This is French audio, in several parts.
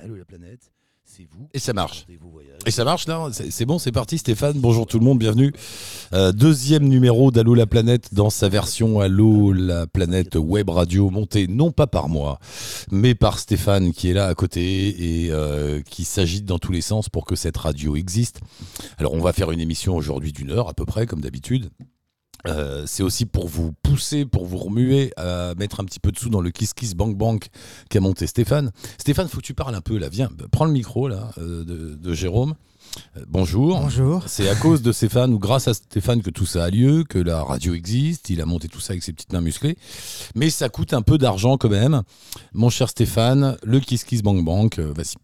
Allô la planète, c'est vous. Et ça marche. Et ça marche là C'est bon, c'est parti Stéphane. Bonjour tout le monde, bienvenue. Euh, deuxième numéro d'Allo la planète dans sa version Allo la planète web radio montée non pas par moi, mais par Stéphane qui est là à côté et euh, qui s'agite dans tous les sens pour que cette radio existe. Alors on va faire une émission aujourd'hui d'une heure à peu près comme d'habitude. Euh, c'est aussi pour vous pousser, pour vous remuer à mettre un petit peu de sous dans le Kiss Kiss Bank Bank qu'a monté Stéphane. Stéphane, faut que tu parles un peu là. Viens, prends le micro là euh, de, de Jérôme. Euh, bonjour. Bonjour. C'est à cause de Stéphane ou grâce à Stéphane que tout ça a lieu, que la radio existe. Il a monté tout ça avec ses petites mains musclées. Mais ça coûte un peu d'argent quand même. Mon cher Stéphane, le Kiss Kiss Bank Bank, vas-y.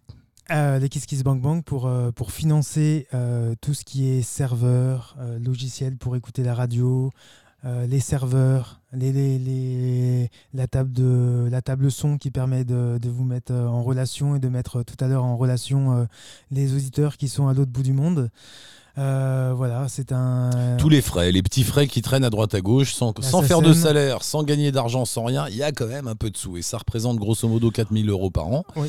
Euh, les Kiss Kiss Bank Bank pour, euh, pour financer euh, tout ce qui est serveur, logiciel pour écouter la radio, les serveurs, la, table de, la table son qui permet de, de vous mettre en relation et de mettre tout à l'heure en relation les auditeurs qui sont à l'autre bout du monde. Euh, voilà, c'est un. Tous les frais, les petits frais qui traînent à droite à gauche, sans, La sans faire de salaire, sans gagner d'argent, sans rien, il y a quand même un peu de sous. Et ça représente grosso modo 4000 euros par an. Oui.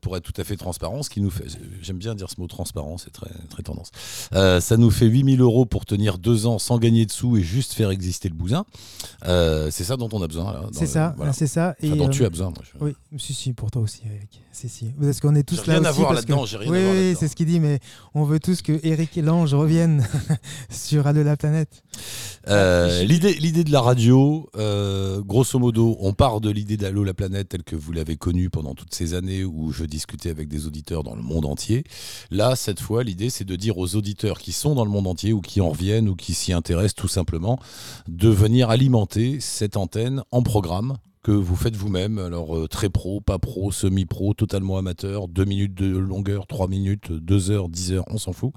Pour être tout à fait transparent, ce qui nous fait. J'aime bien dire ce mot transparent, c'est très, très tendance. Euh, ça nous fait 8000 euros pour tenir deux ans sans gagner de sous et juste faire exister le bousin. Euh, c'est ça dont on a besoin. C'est ça, voilà. c'est ça. Enfin, dont euh, tu as besoin. Moi, je- Oui, si, si, pour toi aussi, Eric. Si, si. Parce qu'on est tous là rien à voir que- là-dedans, j'ai rien à oui, voir oui, c'est ce qu'il dit, mais on veut tous que Eric et l'ange reviennent sur Allo la planète. Euh, l'idée, l'idée de la radio, euh, grosso modo, on part de l'idée d'Allo la planète telle que vous l'avez connue pendant toutes ces années où je discutais avec des auditeurs dans le monde entier. Là, cette fois, l'idée, c'est de dire aux auditeurs qui sont dans le monde entier ou qui en reviennent ou qui s'y intéressent tout simplement de venir alimenter cette antenne en programme que vous faites vous-même, alors euh, très pro, pas pro, semi-pro, totalement amateur, deux minutes de longueur, trois minutes, deux heures, dix heures, on s'en fout.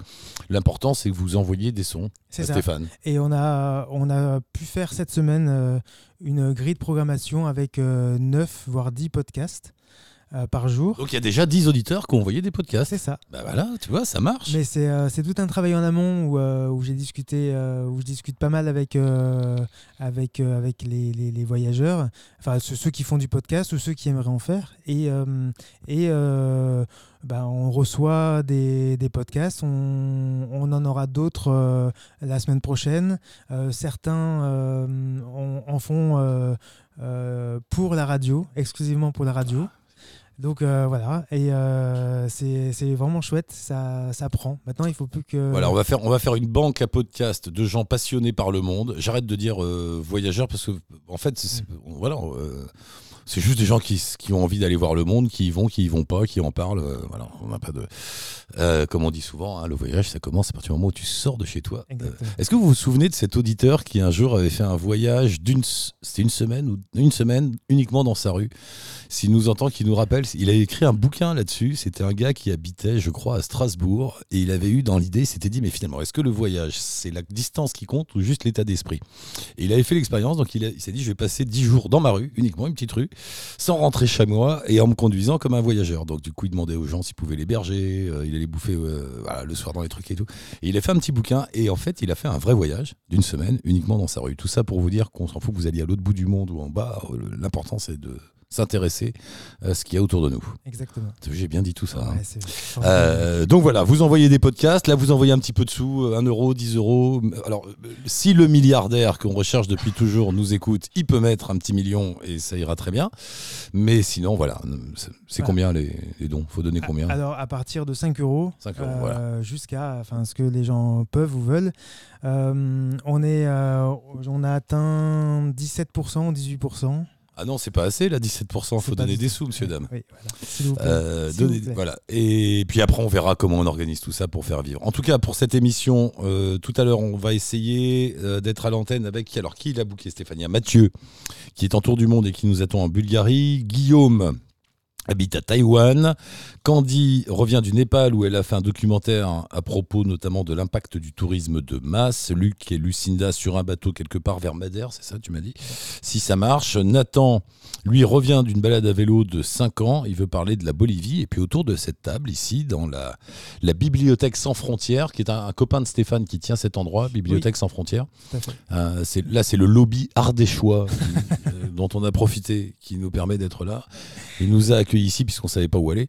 L'important, c'est que vous envoyez des sons C'est à ça. Stéphane. Et on a, on a pu faire cette semaine euh, une grille de programmation avec 9 voire 10 podcasts euh, par jour. Donc il y a déjà 10 auditeurs qui ont envoyé des podcasts. C'est ça. Bah voilà, tu vois, ça marche. Mais c'est euh, tout un travail en amont où, euh, où j'ai discuté, où je discute pas mal avec, avec, avec les, les- les voyageurs, enfin ceux, ceux qui font du podcast ou ceux qui aimeraient en faire. Et, et bah, on reçoit des, des podcasts, on, on en aura d'autres euh, la semaine prochaine. Euh, certains euh, en- en font pour la radio, exclusivement pour la radio. Donc euh, voilà, et euh, c'est c'est vraiment chouette, ça, ça prend. Maintenant, il faut plus que. Voilà, on va faire on va faire une banque à podcast de gens passionnés par le monde. J'arrête de dire euh, voyageurs parce que en fait, c'est- voilà, euh, c'est juste des gens qui, qui ont envie d'aller voir le monde, qui y vont, qui y vont pas, qui en parlent. euh, voilà, on n'a pas de euh, comme on dit souvent, hein, le voyage ça commence à partir du moment où tu sors de chez toi. Exactement. Est-ce que vous vous souvenez de cet auditeur qui un jour avait fait un voyage d'une c'était une semaine ou une semaine uniquement dans sa rue? S'il nous entend, qu'il nous rappelle, il a écrit un bouquin là-dessus. C'était un gars qui habitait, je crois, à Strasbourg et il avait eu dans l'idée, il s'était dit mais finalement, est-ce que le voyage c'est la distance qui compte ou juste l'état d'esprit? Et il avait fait l'expérience, donc il, il s'est dit je vais passer 10 jours dans ma rue, uniquement une petite rue, sans rentrer chez moi et en me conduisant comme un voyageur. Donc du coup, il demandait aux gens s'ils pouvaient l'héberger, euh, il allait bouffer euh, le soir dans les trucs et tout. Et il a fait un petit bouquin et en fait, il a fait un vrai voyage d'une semaine uniquement dans sa rue. Tout ça pour vous dire qu'on s'en fout que vous alliez à l'autre bout du monde ou en bas. euh, L'important, c'est de s'intéresser à ce qu'il y a autour de nous. Exactement. J'ai bien dit tout ça. hein. Ouais, Euh, donc voilà, vous envoyez des podcasts, là vous envoyez un petit peu de sous, euh, 1 euro, 10 euros. Alors, euh, si le milliardaire qu'on recherche depuis toujours nous écoute, il peut mettre un petit million et ça ira très bien. Mais sinon, voilà, c'est- Voilà. combien les, les dons? Faut donner combien? Alors, à partir de 5 euros, 5 euros, euh, voilà. jusqu'à enfin, ce que les gens peuvent ou veulent, euh, on, est, euh, on a atteint 17% ou 18%. Ah non, c'est pas assez, là, 17%, faut donner des sous, monsieur, dame. Oui, voilà. Euh, voilà. Et puis après, on verra comment on organise tout ça pour faire vivre. En tout cas, pour cette émission, euh, tout à l'heure, on va essayer euh, d'être à l'antenne avec qui? Alors, qui l'a bouqué, Stéphanie Mathieu, qui est en tour du monde et qui nous attend en Bulgarie. Guillaume habite à Taïwan. Candy revient du Népal où elle a fait un documentaire à propos notamment de l'impact du tourisme de masse. Luc et Lucinda sur un bateau quelque part vers Madère, c'est ça tu m'as dit? Si ça marche. Nathan, lui, revient d'une balade à vélo de 5 ans. Il veut parler de la Bolivie. Et puis autour de cette table, ici, dans la, la Bibliothèque sans frontières, qui est un, un copain de Stéphane qui tient cet endroit, Bibliothèque sans frontières. Euh, là, c'est le lobby ardéchois qui- euh, dont on a profité, qui nous permet d'être là. Il nous a accueillis ici puisqu'on savait pas où aller.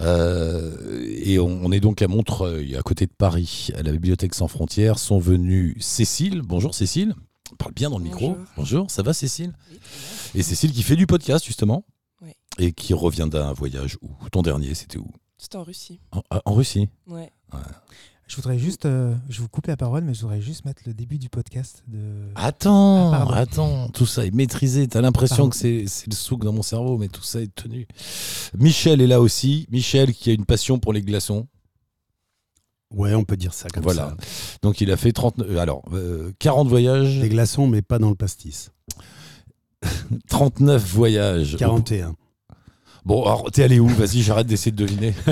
Euh, et on, on est donc à Montreuil, à côté de Paris, à la Bibliothèque sans frontières. Sont venus Cécile. Bonjour Cécile. Parle bien dans le micro. Bonjour. Ça va Cécile? Oui. Et Cécile qui fait du podcast justement. Oui. Et qui revient d'un voyage où? Ton dernier, c'était où? C'était en Russie. en, en Russie? Ouais. Je voudrais juste, euh, je vous coupe la parole, mais je voudrais juste mettre le début du podcast de. Attends, Ah, attends, tout ça est maîtrisé. T'as l'impression que c'est c'est le souk dans mon cerveau, mais tout ça est tenu. Michel est là aussi. Michel qui a une passion pour les glaçons. Ouais, on peut dire ça comme Voilà. ça. Donc il a fait 30, euh, alors, euh, 40 voyages, Des glaçons, mais pas dans le pastis. 39 voyages. 41. Bon, alors t'es allé où? Vas-y, j'arrête d'essayer de deviner.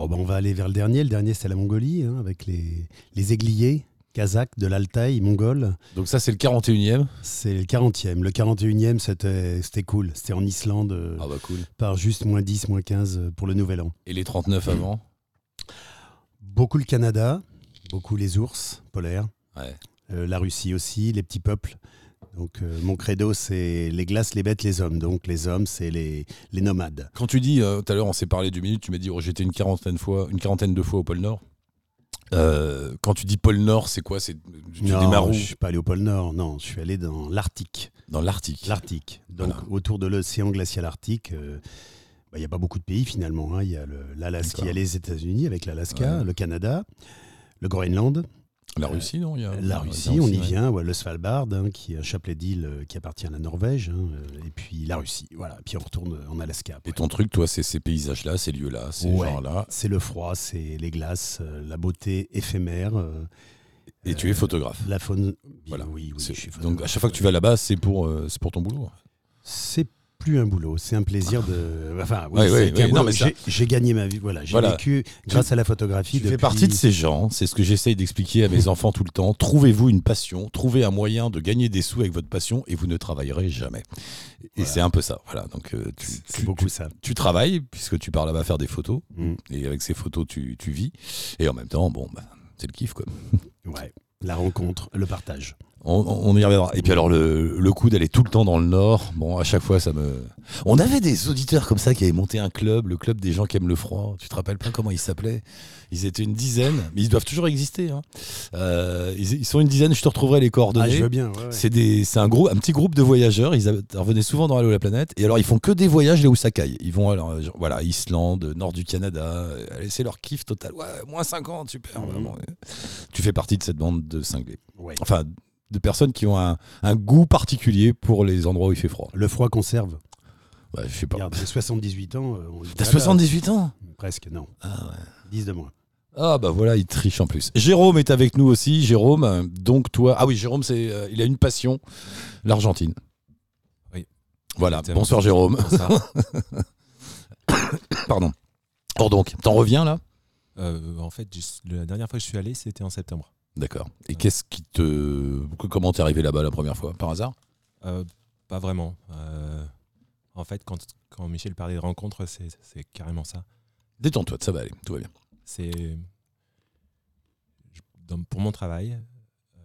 Oh, ben, on va aller vers le dernier. Le dernier, c'est la Mongolie, hein, avec les, les aiguillés kazakhs de l'Altaï mongol. Donc ça, c'est le 41e. C'est le 40e. Le 41e, c'était c'était cool. C'était en Islande, euh, Ah bah cool. par juste moins 10, moins 15 euh, pour le Nouvel An. Et les 39 avant? Beaucoup le Canada, beaucoup les ours polaires. Ouais. Euh, la Russie aussi, les petits peuples. Donc euh, mon credo, c'est les glaces, les bêtes, les hommes. Donc les hommes, c'est les, les nomades. Quand tu dis, euh, tout à l'heure, on s'est parlé du minute, tu m'as dit, oh, j'étais une quarantaine, fois, une quarantaine de fois au pôle Nord. Euh, quand tu dis pôle Nord, c'est quoi? C'est tu non, je suis pas allé au pôle Nord. Non, je suis allé dans l'Arctique. Dans l'Arctique. L'Arctique. Donc Voilà. autour de l'océan glacial arctique. euh, bah, Il n'y a pas beaucoup de pays finalement. hein. Il y a l'Alaska, il y a D'accord. les États-Unis avec l'Alaska, Ouais. le Canada, le Groenland, La Russie, non Il y a- la Russie, on y ouais. vient, ouais, le Svalbard, hein, qui est un chapelet d'îles euh, qui appartient à la Norvège, hein, euh, et puis la Russie. Voilà. Puis on retourne en Alaska. après. Et ton truc, toi, c'est ces paysages-là, ces lieux-là, ces Ouais. gens-là. C'est le froid, c'est les glaces, euh, la beauté éphémère. euh, Et tu es photographe. La faune. Voilà. Oui, oui, je suis Donc à chaque fois que tu vas là-bas, c'est pour, euh, c'est pour ton boulot. C'est plus un boulot, c'est un plaisir de. Enfin, oui, Ouais, ouais, ouais, ça- J'ai- gagné ma vie, voilà. J'ai Voilà. vécu grâce à la photographie. Tu fais partie de ces gens, c'est ce que j'essaye d'expliquer à mes enfants tout le temps. Trouvez-vous une passion, trouvez un moyen de gagner des sous avec votre passion et vous ne travaillerez jamais. Et Voilà. c'est un peu ça. Voilà. Donc euh, tu, C'est tu- beaucoup ça. tu travailles puisque tu pars là-bas faire des photos Mm. et avec ces photos tu, tu vis et en même temps bon bah, c'est le kiff quoi. Ouais. La rencontre, le partage. On, on y reviendra. Et puis alors le, le coup d'aller tout le temps dans le Nord, bon à chaque fois ça me. On avait des auditeurs comme ça qui avaient monté un club, le club des gens qui aiment le froid. Tu te rappelles pas comment ils s'appelaient? Ils étaient une dizaine, mais ils doivent toujours exister. hein. Euh, ils, ils sont une dizaine. Je te retrouverai les Ah, coordonnées. je veux bien. ouais, ouais. C'est des, c'est un gros, un petit groupe de voyageurs. Ils revenaient souvent dans Allo la planète. Et alors ils font que des voyages là où ça caille. Ils vont alors, euh, voilà, Islande, nord du Canada. Euh, c'est leur kiff total. Ouais, moins 50, super. Vraiment. Tu fais partie de cette bande de cinglés. Ouais. Enfin, de personnes qui ont un, un goût particulier pour les endroits où il fait froid. Le froid conserve. Ouais, je sais pas. Regarde, j'ai 78 ans. euh, T'as voilà. 78 ans Presque, non. Ah ouais. 10 de moins. Ah bah voilà, il triche en plus. Jérôme est avec nous aussi. Jérôme, donc toi, ah oui, Jérôme, c'est, euh, il a une passion, l'Argentine. Oui. Voilà. Bonsoir Jérôme. Bonsoir. Pardon. Or donc, t'en reviens là? Euh, en fait, la dernière fois que je suis allé, c'était en septembre. D'accord. Et qu'est-ce qui te, comment t'es arrivé là-bas la première fois? Par hasard? Euh, pas vraiment. Euh, en fait, quand, quand Michel parlait de rencontre, c'est carrément ça. Détends-toi, ça va aller, tout va bien. C'est pour mon travail,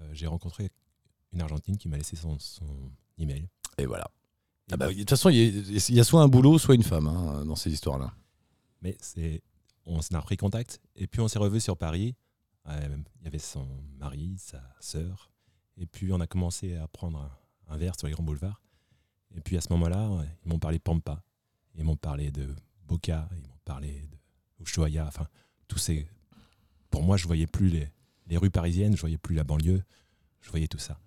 euh, j'ai rencontré une Argentine qui m'a laissé son, son email. Et voilà. Ah bah, de toute façon, il y, a- il y a soit un boulot, soit une femme hein, dans ces histoires-là. Mais c'est, on s'en a repris contact et puis on s'est revu sur Paris. Il y avait son mari, sa sœur, et puis on a commencé à prendre un, verre sur les grands boulevards. Et puis à ce moment-là, ils m'ont parlé de Pampa, ils m'ont parlé de Boca, ils m'ont parlé de Ushuaia, enfin tous ces. Pour moi, je voyais plus les, les rues parisiennes, je voyais plus la banlieue, je voyais tout ça.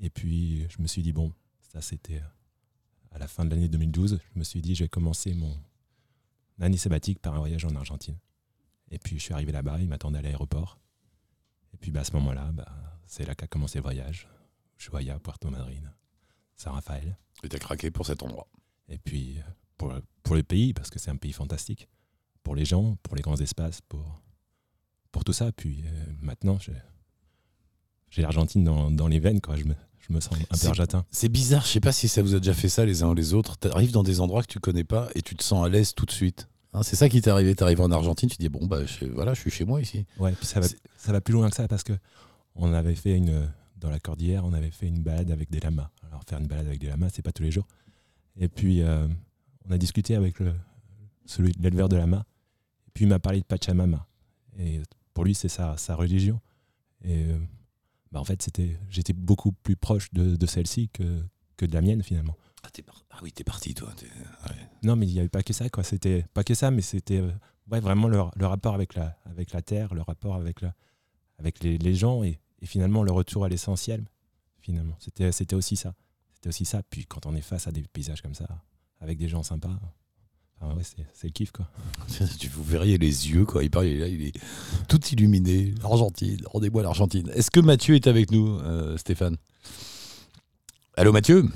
Et puis je me suis dit bon, ça c'était euh, à la fin de l'année 2012. Je me suis dit je vais commencer mon année sabbatique par un voyage en Argentine. Et puis je suis arrivé là-bas, ils m'attendaient à l'aéroport. Et puis bah, à ce moment-là, bah, c'est là qu'a commencé le voyage. Ushuaia, Puerto Madryn, San Rafael. Et t'as craqué pour cet endroit. Et puis euh, pour, pour le pays, parce que c'est un pays fantastique. Pour les gens, pour les grands espaces, pour, pour tout ça. Puis euh, maintenant, j'ai l'Argentine dans, dans les veines. Quoi. Je, me, je me sens un peu argentin. C'est bizarre, je sais pas si ça vous a déjà fait ça les uns ou les autres. T'arrives dans des endroits que tu connais pas et tu te sens à l'aise tout de suite. Hein, c'est ça qui t'est arrivé. T'arrives en Argentine, tu dis bon bah je, voilà, je suis chez moi ici. Ouais, puis ça va, C'est- ça va plus loin que ça parce que on avait fait une dans la cordillère, on avait fait une balade avec des lamas. Alors faire une balade avec des lamas, c'est pas tous les jours. Et puis euh, on a discuté avec le, celui, l'éleveur de lama. Et puis il m'a parlé de Pachamama. Et pour lui, c'est sa, sa religion. Et euh, bah, en fait, c'était, j'étais beaucoup plus proche de, de celle-ci que, que de la mienne finalement. Ah, t'es par- ah oui, t'es parti, toi. ouais. Non, mais il n'y avait pas que ça, quoi. C'était pas que ça, mais c'était euh, ouais, vraiment le, le rapport avec la, avec la terre, le rapport avec, la, avec les, les gens et, et finalement le retour à l'essentiel. Finalement, c'était, c'était aussi ça. C'était aussi ça. Puis quand on est face à des paysages comme ça, avec des gens sympas, ouais, c'est, c'est le kiff, quoi. Tu vous verriez les yeux, quoi. Il parle, il est là, il est tout illuminé. L'Argentine, rendez-moi l'Argentine. Est-ce que Mathieu est avec nous, euh, Stéphane? Allô, Mathieu?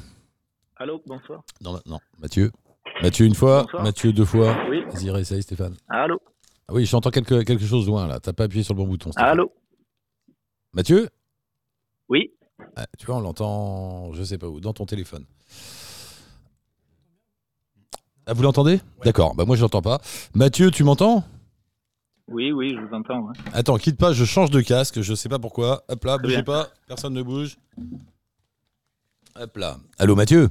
Allô, bonsoir. Non, non, Mathieu. Mathieu une fois, Bonsoir. Mathieu deux fois. Oui, Vas-y, réessaye, Stéphane. allô, Ah oui, j'entends quelque, quelque chose loin, là. T'as pas appuyé sur le bon bouton. Stéphane. allô. Mathieu? Oui, Ah, Tu vois, on l'entend, je sais pas où, dans ton téléphone. Ah, vous l'entendez? D'accord, bah moi je l'entends pas. Mathieu, tu m'entends? Oui, oui, je vous entends. ouais. Attends, quitte pas, je change de casque, je sais pas pourquoi. Hop là, bougez bien. pas, personne ne bouge. Hop là. Allô Mathieu?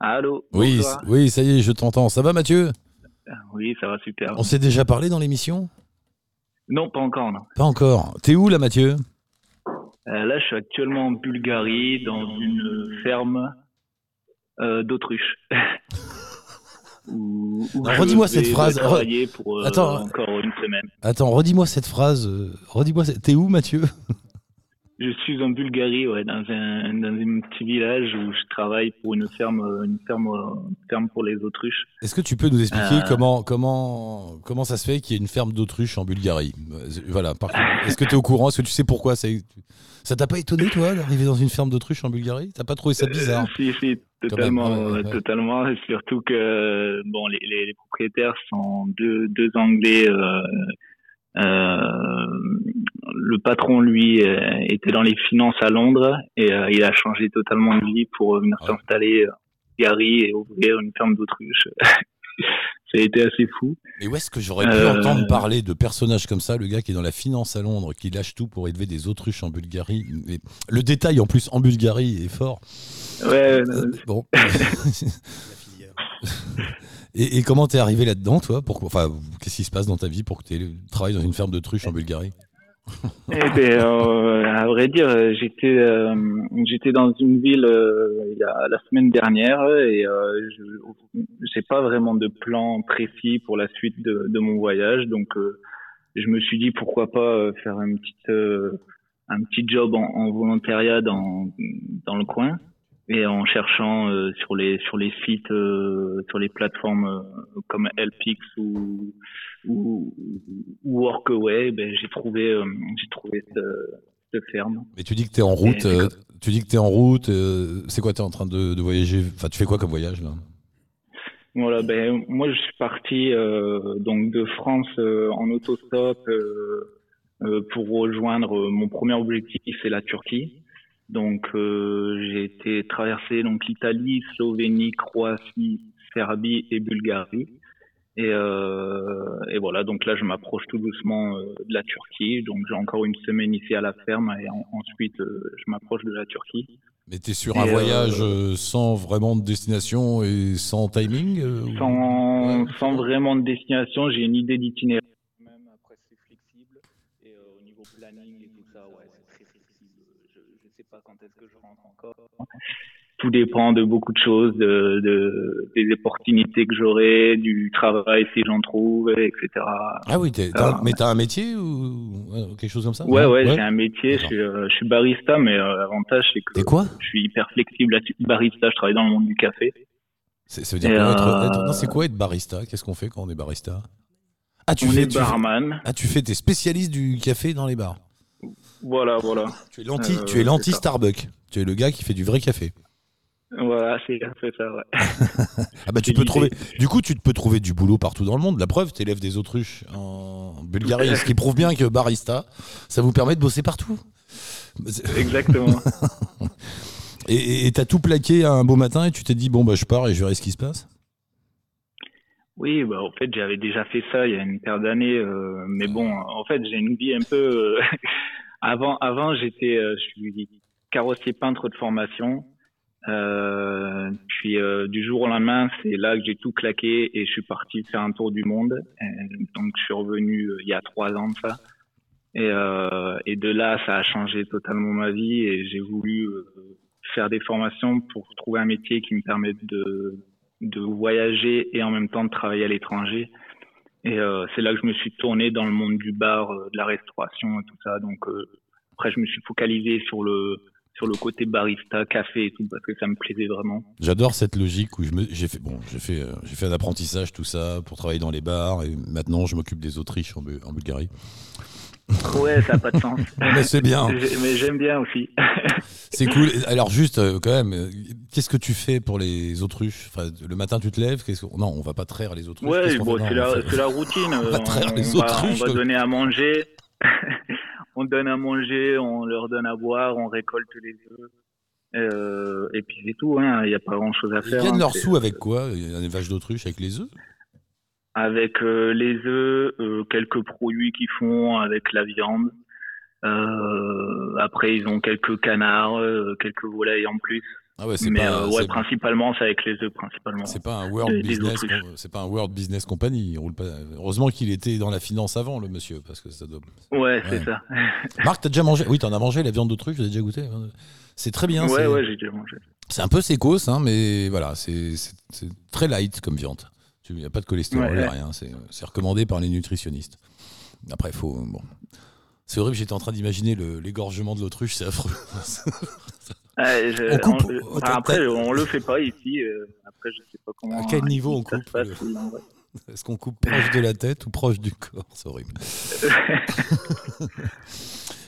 Allô. Oui, oui, ça y est, je t'entends. Ça va Mathieu? Oui, ça va super. On s'est déjà parlé dans l'émission? Non, pas encore, non. Pas encore. T'es où là Mathieu? Euh, là, je suis actuellement en Bulgarie, dans une ferme euh, je redis-moi cette phrase. pour euh, Attends. encore une semaine. Attends, redis-moi cette phrase. Redis-moi, cette- t'es où Mathieu? Je suis en Bulgarie, ouais, dans un, dans un petit village où je travaille pour une ferme, euh, une ferme, euh, une ferme pour les autruches. Est-ce que tu peux nous expliquer Euh. comment, comment, comment ça se fait qu'il y ait une ferme d'autruches en Bulgarie? Euh, Voilà. Est-ce que tu es au courant? Est-ce que tu sais pourquoi? Ça t'a pas étonné, toi, d'arriver dans une ferme d'autruches en Bulgarie? T'as pas trouvé ça bizarre? Euh, si, si, totalement, même, ouais, ouais, euh, ouais. totalement. Et surtout que bon, les, les, les propriétaires sont deux, deux Anglais. Euh, euh, le patron, lui, euh, était dans les finances à Londres et euh, il a changé totalement de vie pour venir s'installer euh, en Bulgarie et ouvrir une ferme d'autruches. Ça a été assez fou. Mais où est-ce que j'aurais pu Euh. entendre parler de personnages comme ça, le gars qui est dans la finance à Londres, qui lâche tout pour élever des autruches en Bulgarie? Mais Le détail en plus en Bulgarie est fort. Ouais, Euh, bon. et, comment t'es arrivé là-dedans, toi? Pourquoi Enfin, qu'est-ce qui se passe dans ta vie pour que tu travailles dans une ferme d'autruches en Bulgarie? Eh ben, euh, à vrai dire, euh, j'étais euh, j'étais dans une ville la semaine dernière et je j'ai pas vraiment de plan précis pour la suite de, de mon voyage, donc je me suis dit pourquoi pas faire un petit euh, un petit job en, en volontariat dans dans le coin et en cherchant euh, sur les sur les sites euh, sur les plateformes euh, comme Helpix ou ou, ou Workaway, ben, j'ai trouvé, euh, j'ai trouvé ce, cette ferme. Mais tu dis que t'es en route. Et- euh, tu dis que t'es en route. euh, c'est quoi T'es en train de, de voyager? Enfin, tu fais quoi comme voyage là? Voilà, ben moi je suis parti euh, donc de France euh, en autostop euh, euh, pour rejoindre mon premier objectif, c'est la Turquie. Donc euh, j'ai été traversé donc l'Italie, Slovénie, Croatie, Serbie et Bulgarie. Et, euh, et voilà, donc là je m'approche tout doucement euh, de la Turquie. Donc j'ai encore une semaine ici à la ferme et en- ensuite je m'approche de la Turquie. Mais t'es sur Et, un voyage sans vraiment de destination et sans timing Sans, Ouais. sans vraiment de destination, j'ai une idée d'itinéraire. Même après, c'est flexible. Et euh, au niveau planning et tout ça, ouais, c'est très flexible. Je ne sais pas quand est-ce que je rentre encore. Tout dépend de beaucoup de choses, de, de- des opportunités que j'aurai, du travail si j'en trouve, etc. Ah oui, t'es- t'as- Ah. mais t'as un métier ou ouais, quelque chose comme ça? Ouais, non ouais, j'ai un métier, je suis, euh, je suis barista, mais euh, l'avantage c'est que T'es quoi? je suis hyper flexible là-dessus. Barista, je travaille dans le monde du café. C'est- Ça veut dire Et, quoi, être, euh, être- Non, c'est quoi être barista? Qu'est-ce qu'on fait quand on est barista? Ah, tu On fais, est tu fais- barman. Ah, tu fais, t'es spécialiste du café dans les bars. Voilà, voilà. Tu es l'anti, Euh, tu es c'est l'anti. Starbucks. Tu es le gars qui fait du vrai café. Voilà, c'est ça, ouais. Ah bah tu peux trouver. Du coup, tu peux trouver du boulot partout dans le monde. La preuve, t'élèves des autruches en Bulgarie, ce qui prouve bien que barista, ça vous permet de bosser partout. Exactement. Et t'as tout plaqué un beau matin et tu t'es dit bon bah je pars et je verrai ce qui se passe? Oui, bah, en fait, j'avais déjà fait ça il y a une paire d'années, euh, mais bon, en fait, j'ai une vie un peu. Euh, avant, avant, j'étais, euh, je suis carrossier peintre de formation. Euh, puis euh, du jour au lendemain, c'est là que j'ai tout claqué et je suis parti faire un tour du monde. Et donc je suis revenu euh, il y a trois ans de ça. Et, euh, et de là, ça a changé totalement ma vie et j'ai voulu euh, faire des formations pour trouver un métier qui me permette de, de voyager et en même temps de travailler à l'étranger. Et euh, c'est là que je me suis tourné dans le monde du bar, euh, de la restauration et tout ça. Donc euh, après, je me suis focalisé sur le sur le côté barista, café et tout parce que ça me plaisait vraiment. J'adore cette logique où je me, j'ai fait, bon, j'ai fait, j'ai fait un apprentissage tout ça pour travailler dans les bars et maintenant je m'occupe des Autriches en Bulgarie. Ouais, ça n'a pas de sens. Mais c'est bien, Mais j'aime bien aussi. c'est cool. Alors juste euh, quand même, euh, qu'est-ce que tu fais pour les autruches? Enfin, Le matin tu te lèves qu'est-ce que- Non, on va pas traire les autruches. Ouais, bon, c'est la, fait- c'est la routine. On va traire les on, va, autruches, on va donner à manger. on donne à manger, on leur donne à boire, on récolte les œufs. Euh, et puis c'est tout, hein. il n'y a pas grand chose à Ils faire. gagnent hein. leurs sous avec quoi? Il y a des vaches d'autruche avec les œufs? Avec euh, les œufs, euh, quelques produits qu'ils font avec la viande. Euh, après, ils ont quelques canards, quelques volailles en plus. Ah ouais, Mais pas, ouais, principalement, c'est avec les œufs, principalement. c'est pas un World des- Business, c'est pas un World Business Company. Il roule pas. Heureusement qu'il était dans la finance avant, le monsieur, parce que ça doit. Ouais, c'est ça. Marc, t'as déjà mangé Oui, t'en as mangé la viande d'autruche, j'ai déjà goûté. C'est très bien. ouais, ouais, j'ai déjà mangé. C'est un peu sécos, hein, mais voilà, c'est très light comme viande. Il n'y a pas de cholestérol, Ouais, ouais. rien. C'est recommandé par les nutritionnistes. Après, faut. Bon. C'est horrible, j'étais en train d'imaginer l'égorgement de l'autruche, c'est affreux. Ouais, je- On coupe- on- enfin, t'as- après, t'as- on le fait pas ici. euh, après, je sais pas comment. À quel niveau on coupe le-. Est-ce qu'on coupe proche de la tête ou proche du corps? C'est horrible.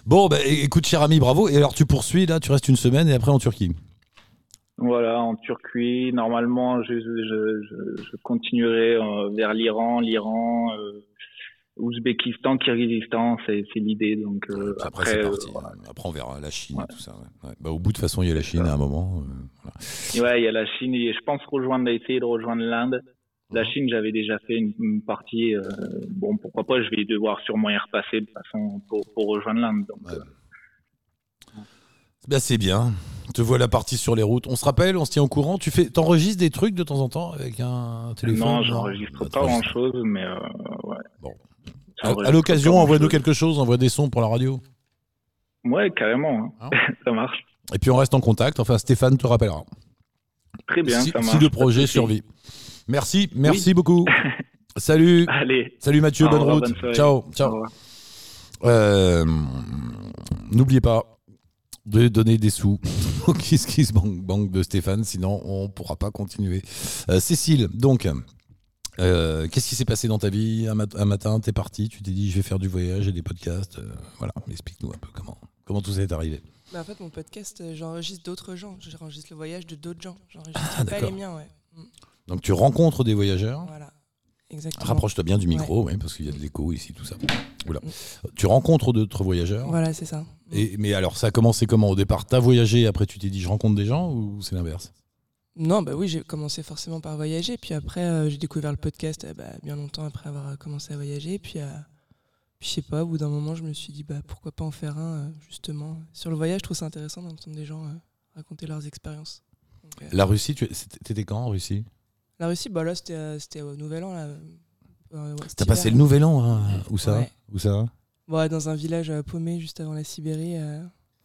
bon, bah, écoute, cher ami, bravo. Et alors, tu poursuis, là, tu restes une semaine et après en Turquie. Voilà, en Turquie, normalement, je, je, je, je continuerai euh, vers l'Iran, l'Iran, euh, Ouzbékistan, Kirghizistan, c'est c'est l'idée. Donc euh, après, après, c'est euh, parti. voilà. Après, on verra la Chine Ouais. et tout ça. ouais. Ouais. Bah, au bout, de toute façon, il y a la Chine à un moment. euh, voilà. Ouais, il y a la Chine et je pense rejoindre, essayer de rejoindre l'Inde. La Chine, j'avais déjà fait une, une partie. euh, bon, pourquoi pas, je vais devoir sûrement y repasser de façon pour, pour rejoindre l'Inde. Donc, Ouais. euh, Bah, c'est bien. Te voilà parti sur les routes. On se rappelle, on se tient au courant. Tu fais, t'enregistres des trucs de temps en temps avec un téléphone? Non, j'enregistre pas grand chose, mais euh, ouais. Bon. À, l'occasion, envoie-nous quelque chose, envoie des sons pour la radio. Ouais, carrément. hein. Hein? Ça marche. Et puis on reste en contact. Enfin, Stéphane te rappellera. Très bien, si, ça si marche. le pas de projet survit. Merci, merci beaucoup. Salut, Allez, salut Mathieu, bonne revoir, route. bonne ciao, ciao. Euh, N'oubliez pas de donner des sous au Kiss Kiss Bank, Bank de Stéphane, sinon on pourra pas continuer. Euh, Cécile, donc, euh, qu'est-ce qui s'est passé dans ta vie? Un, mat- un matin, t'es parti, tu t'es dit je vais faire du voyage et des podcasts. euh, voilà, explique-nous un peu comment, comment tout ça est arrivé. Bah, en fait, mon podcast, j'enregistre d'autres gens. J'enregistre le voyage de d'autres gens. J'enregistre Ah, pas d'accord. les miens, ouais. Mm, Donc tu rencontres des voyageurs? Voilà. Exactement. Rapproche-toi bien du micro, oui, parce qu'il y a de l'écho ici, tout ça. Oula. Tu rencontres d'autres voyageurs? Voilà, c'est ça. Mm. Et, mais alors, ça a commencé comment? Au départ, t'as voyagé, après tu t'es dit je rencontre des gens ou c'est l'inverse? Non, bah oui, j'ai commencé forcément par voyager. Puis après, euh, j'ai découvert le podcast euh, bah, bien longtemps après avoir euh, commencé à voyager. Puis, euh, puis je sais pas, au bout d'un moment, je me suis dit, bah, pourquoi pas en faire un, justement. Sur le voyage, je trouve ça intéressant d'entendre des gens raconter leurs expériences. Donc, La Russie, tu t'étais quand en Russie? La Russie, bah là, c'était au Nouvel An. là. T'as passé le nouvel an, hein Où ça Ouais. Où ça Dans un village euh, paumé juste avant la Sibérie. euh,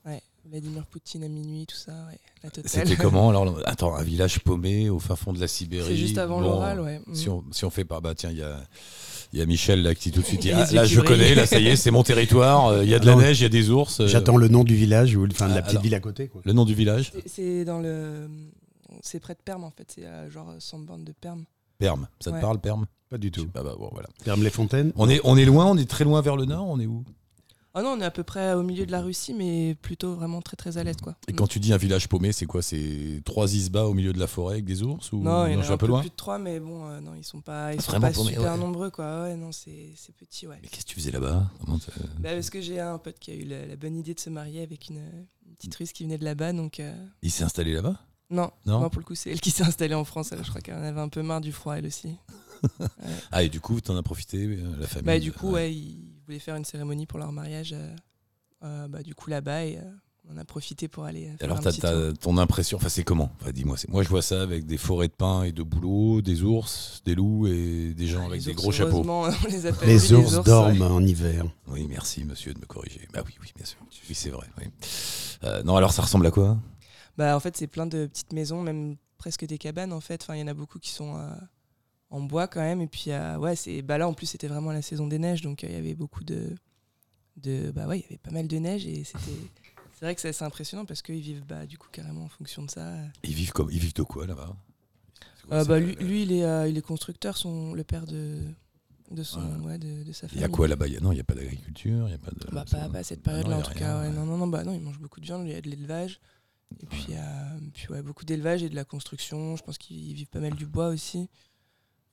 ouais, Vladimir Poutine à minuit, tout ça, ouais, la totale. C'était comment alors Attends, un village paumé au fin fond de la Sibérie? C'est juste avant Bon, l'oral, ouais. Si Mm. on, si on fait pas, bah tiens, il y a, il y a Michel là qui tout de suite ah, là je brillent. connais, là ça y est, c'est mon territoire, euh, il y a de la neige, il y a des ours. euh, J'attends le nom du village ou enfin, de Ah, la petite alors. ville à côté. Quoi. le nom du village? C'est- C'est dans le. C'est près de Perm en fait, c'est euh, genre 100 bornes de Perm. Perm. Ça te Ouais. parle, Perm? Pas du tout. Bah, bah, bon, voilà. Ferme-les-Fontaines On est, on est loin, on est très loin vers le nord, on est où? Ah non, on est à peu près au milieu de la Russie, mais plutôt vraiment très très à l'est quoi. Et quand tu dis un village paumé, c'est quoi? C'est trois isbas au milieu de la forêt avec des ours ou Non, il y en je a suis un un peu loin? plus de 3, mais bon, euh, non, ils sont pas, ils Ah, sont vraiment pas paumés, super ouais. nombreux quoi. Ouais, non, c'est c'est petit, ouais. Mais qu'est-ce que tu faisais là-bas? Comment t'as- Bah, parce que j'ai un pote qui a eu la, la bonne idée de se marier avec une, une petite russe qui venait de là-bas, donc. euh, Il s'est installé là-bas? Non, Non non, pour le coup, c'est elle qui s'est installée en France. elle, je crois qu'elle en avait un peu marre du froid, elle aussi. Ah, et du coup, t'en as profité, euh, la famille Bah, du coup, ouais, ils voulaient faire une cérémonie pour leur mariage, euh, euh, bah, du coup, là-bas, et euh, on a profité pour aller. Faire Alors, un t'as- petit tour. ton impression, enfin, c'est comment? Enfin, Dis-moi. c'est- Moi, je vois ça avec des forêts de pins et de bouleaux, des ours, des loups et des gens Ah, avec des ours, gros chapeaux. heureusement, on les appelle Les ours ouais. dorment en hiver. Oui, merci, monsieur, de me corriger. Bah oui, oui, bien sûr. Oui, c'est vrai. oui. Euh, non, alors, ça ressemble à quoi? Bah, en fait, c'est plein de petites maisons, même presque des cabanes en fait. Enfin, il y en a beaucoup qui sont euh, en bois quand même. Et puis, euh, ouais, c'est bah là en plus c'était vraiment la saison des neiges, donc euh, il y avait beaucoup de, de bah ouais, il y avait pas mal de neige et c'était. C'est vrai que c'est assez impressionnant parce qu'ils vivent bah, du coup carrément en fonction de ça. Ils vivent comme Ils vivent de quoi là-bas? Euh, bah, lui, lui, il, est, euh, il est constructeur, son, le père de, de, son, Ouais. ouais, de, de sa Il famille. y a quoi là-bas? Il Non, il n'y a pas d'agriculture, il y a pas de. bah, pas, pas cette Ah période-là en il tout rien, cas. ouais. Non, non, non, bah, non, il mange beaucoup de viande, il y a de l'élevage. Et puis, euh, puis ouais, beaucoup d'élevage et de la construction. Je pense qu'ils vivent pas mal du bois aussi.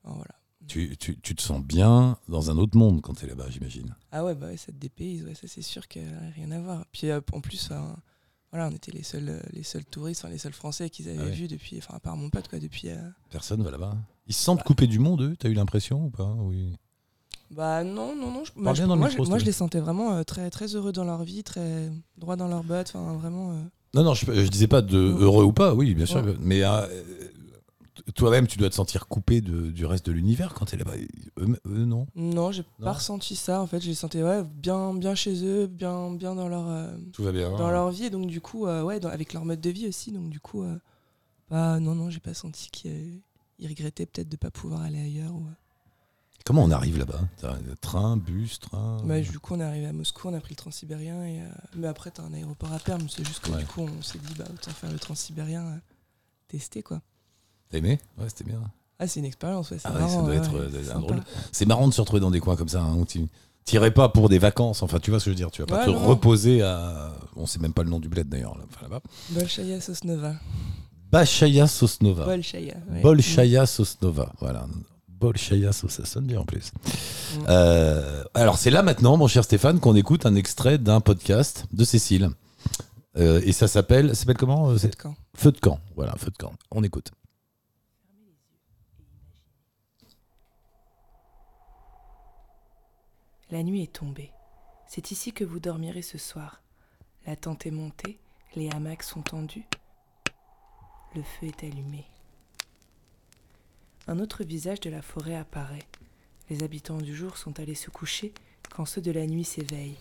Enfin, voilà. Tu, tu, tu te sens bien dans un autre monde quand tu es là-bas, j'imagine. Ah ouais, bah ouais, ça te dépayse, ouais, ça c'est sûr qu'il n'y a rien à voir. Puis euh, en plus, enfin, voilà, on était les seuls, les seuls touristes, enfin, les seuls Français qu'ils avaient Ah ouais. vus depuis, enfin à part mon pote quoi, depuis. euh, Personne va là-bas. Ils se sentent coupés du monde, eux T'as eu l'impression ou pas Oui? Bah non, non, non. Je, moi, je, moi, micro, je- moi, je les sentais vraiment euh, très, très heureux dans leur vie, très droits dans leurs bottes, enfin vraiment. Non, non, je, je disais pas de heureux ou pas, oui, bien sûr. Ouais. Mais euh, toi-même, tu dois te sentir coupé de- du reste de l'univers quand tu es là-bas. Eux, eux, non Non, j'ai pas ressenti ça. En fait, je les sentais ouais, bien, bien chez eux, bien, bien dans leur, euh, Tout va bien. dans leur vie. Et donc du coup, euh, ouais, dans- avec leur mode de vie aussi. Donc du coup, bah non, non, j'ai pas senti qu'ils ils regrettaient peut-être de pas pouvoir aller ailleurs. ou. Comment on arrive là-bas? Train, bus, train? Bah, du coup, on est arrivé à Moscou, on a pris le transsibérien. Et, euh, Mais après, t'as un aéroport à Perm. C'est juste que Ouais. du coup, on s'est dit, bah autant faire le transsibérien, euh, tester quoi. T'as aimé? Ouais, c'était bien. Ah, c'est une expérience, ouais, c'est Ah ouais, marrant, ça doit être ouais, euh, un sympa. drôle. C'est marrant de se retrouver dans des coins comme ça hein, où tu t'irais pas pour des vacances. Enfin, tu vois ce que je veux dire Tu vas pas te non. reposer à. On sait même pas le nom du bled d'ailleurs. Là, enfin, là-bas. Bolshaya Sosnova. Bachaya Sosnova. Bolshaya. ouais. Bolshaya Sosnova. Voilà. Bolshaya Sosnova. Ça sonne bien en plus. Mm. Euh, alors, c'est là maintenant, mon cher Stéphane, qu'on écoute un extrait d'un podcast de Cécile. Euh, et ça s'appelle. Ça s'appelle comment euh, Feu de camp. Feu de camp. Voilà, feu de camp. On écoute. La nuit est tombée. C'est ici que vous dormirez ce soir. La tente est montée, les hamacs sont tendus. Le feu est allumé. Un autre visage de la forêt apparaît. Les habitants du jour sont allés se coucher quand ceux de la nuit s'éveillent.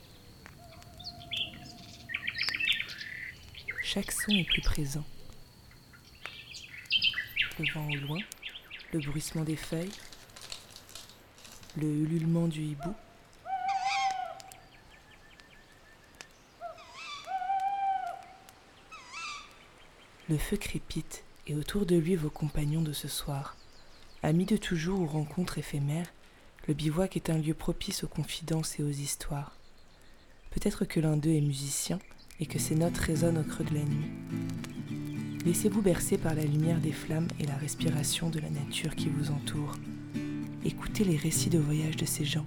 Chaque son est plus présent. Le vent au loin, le bruissement des feuilles, le ululement du hibou. Le feu crépite et autour de lui vos compagnons de ce soir. Amis de toujours ou rencontres éphémères, le bivouac est un lieu propice aux confidences et aux histoires. Peut-être que l'un d'eux est musicien et que ses notes résonnent au creux de la nuit. Laissez-vous bercer par la lumière des flammes et la respiration de la nature qui vous entoure. Écoutez les récits de voyage de ces gens.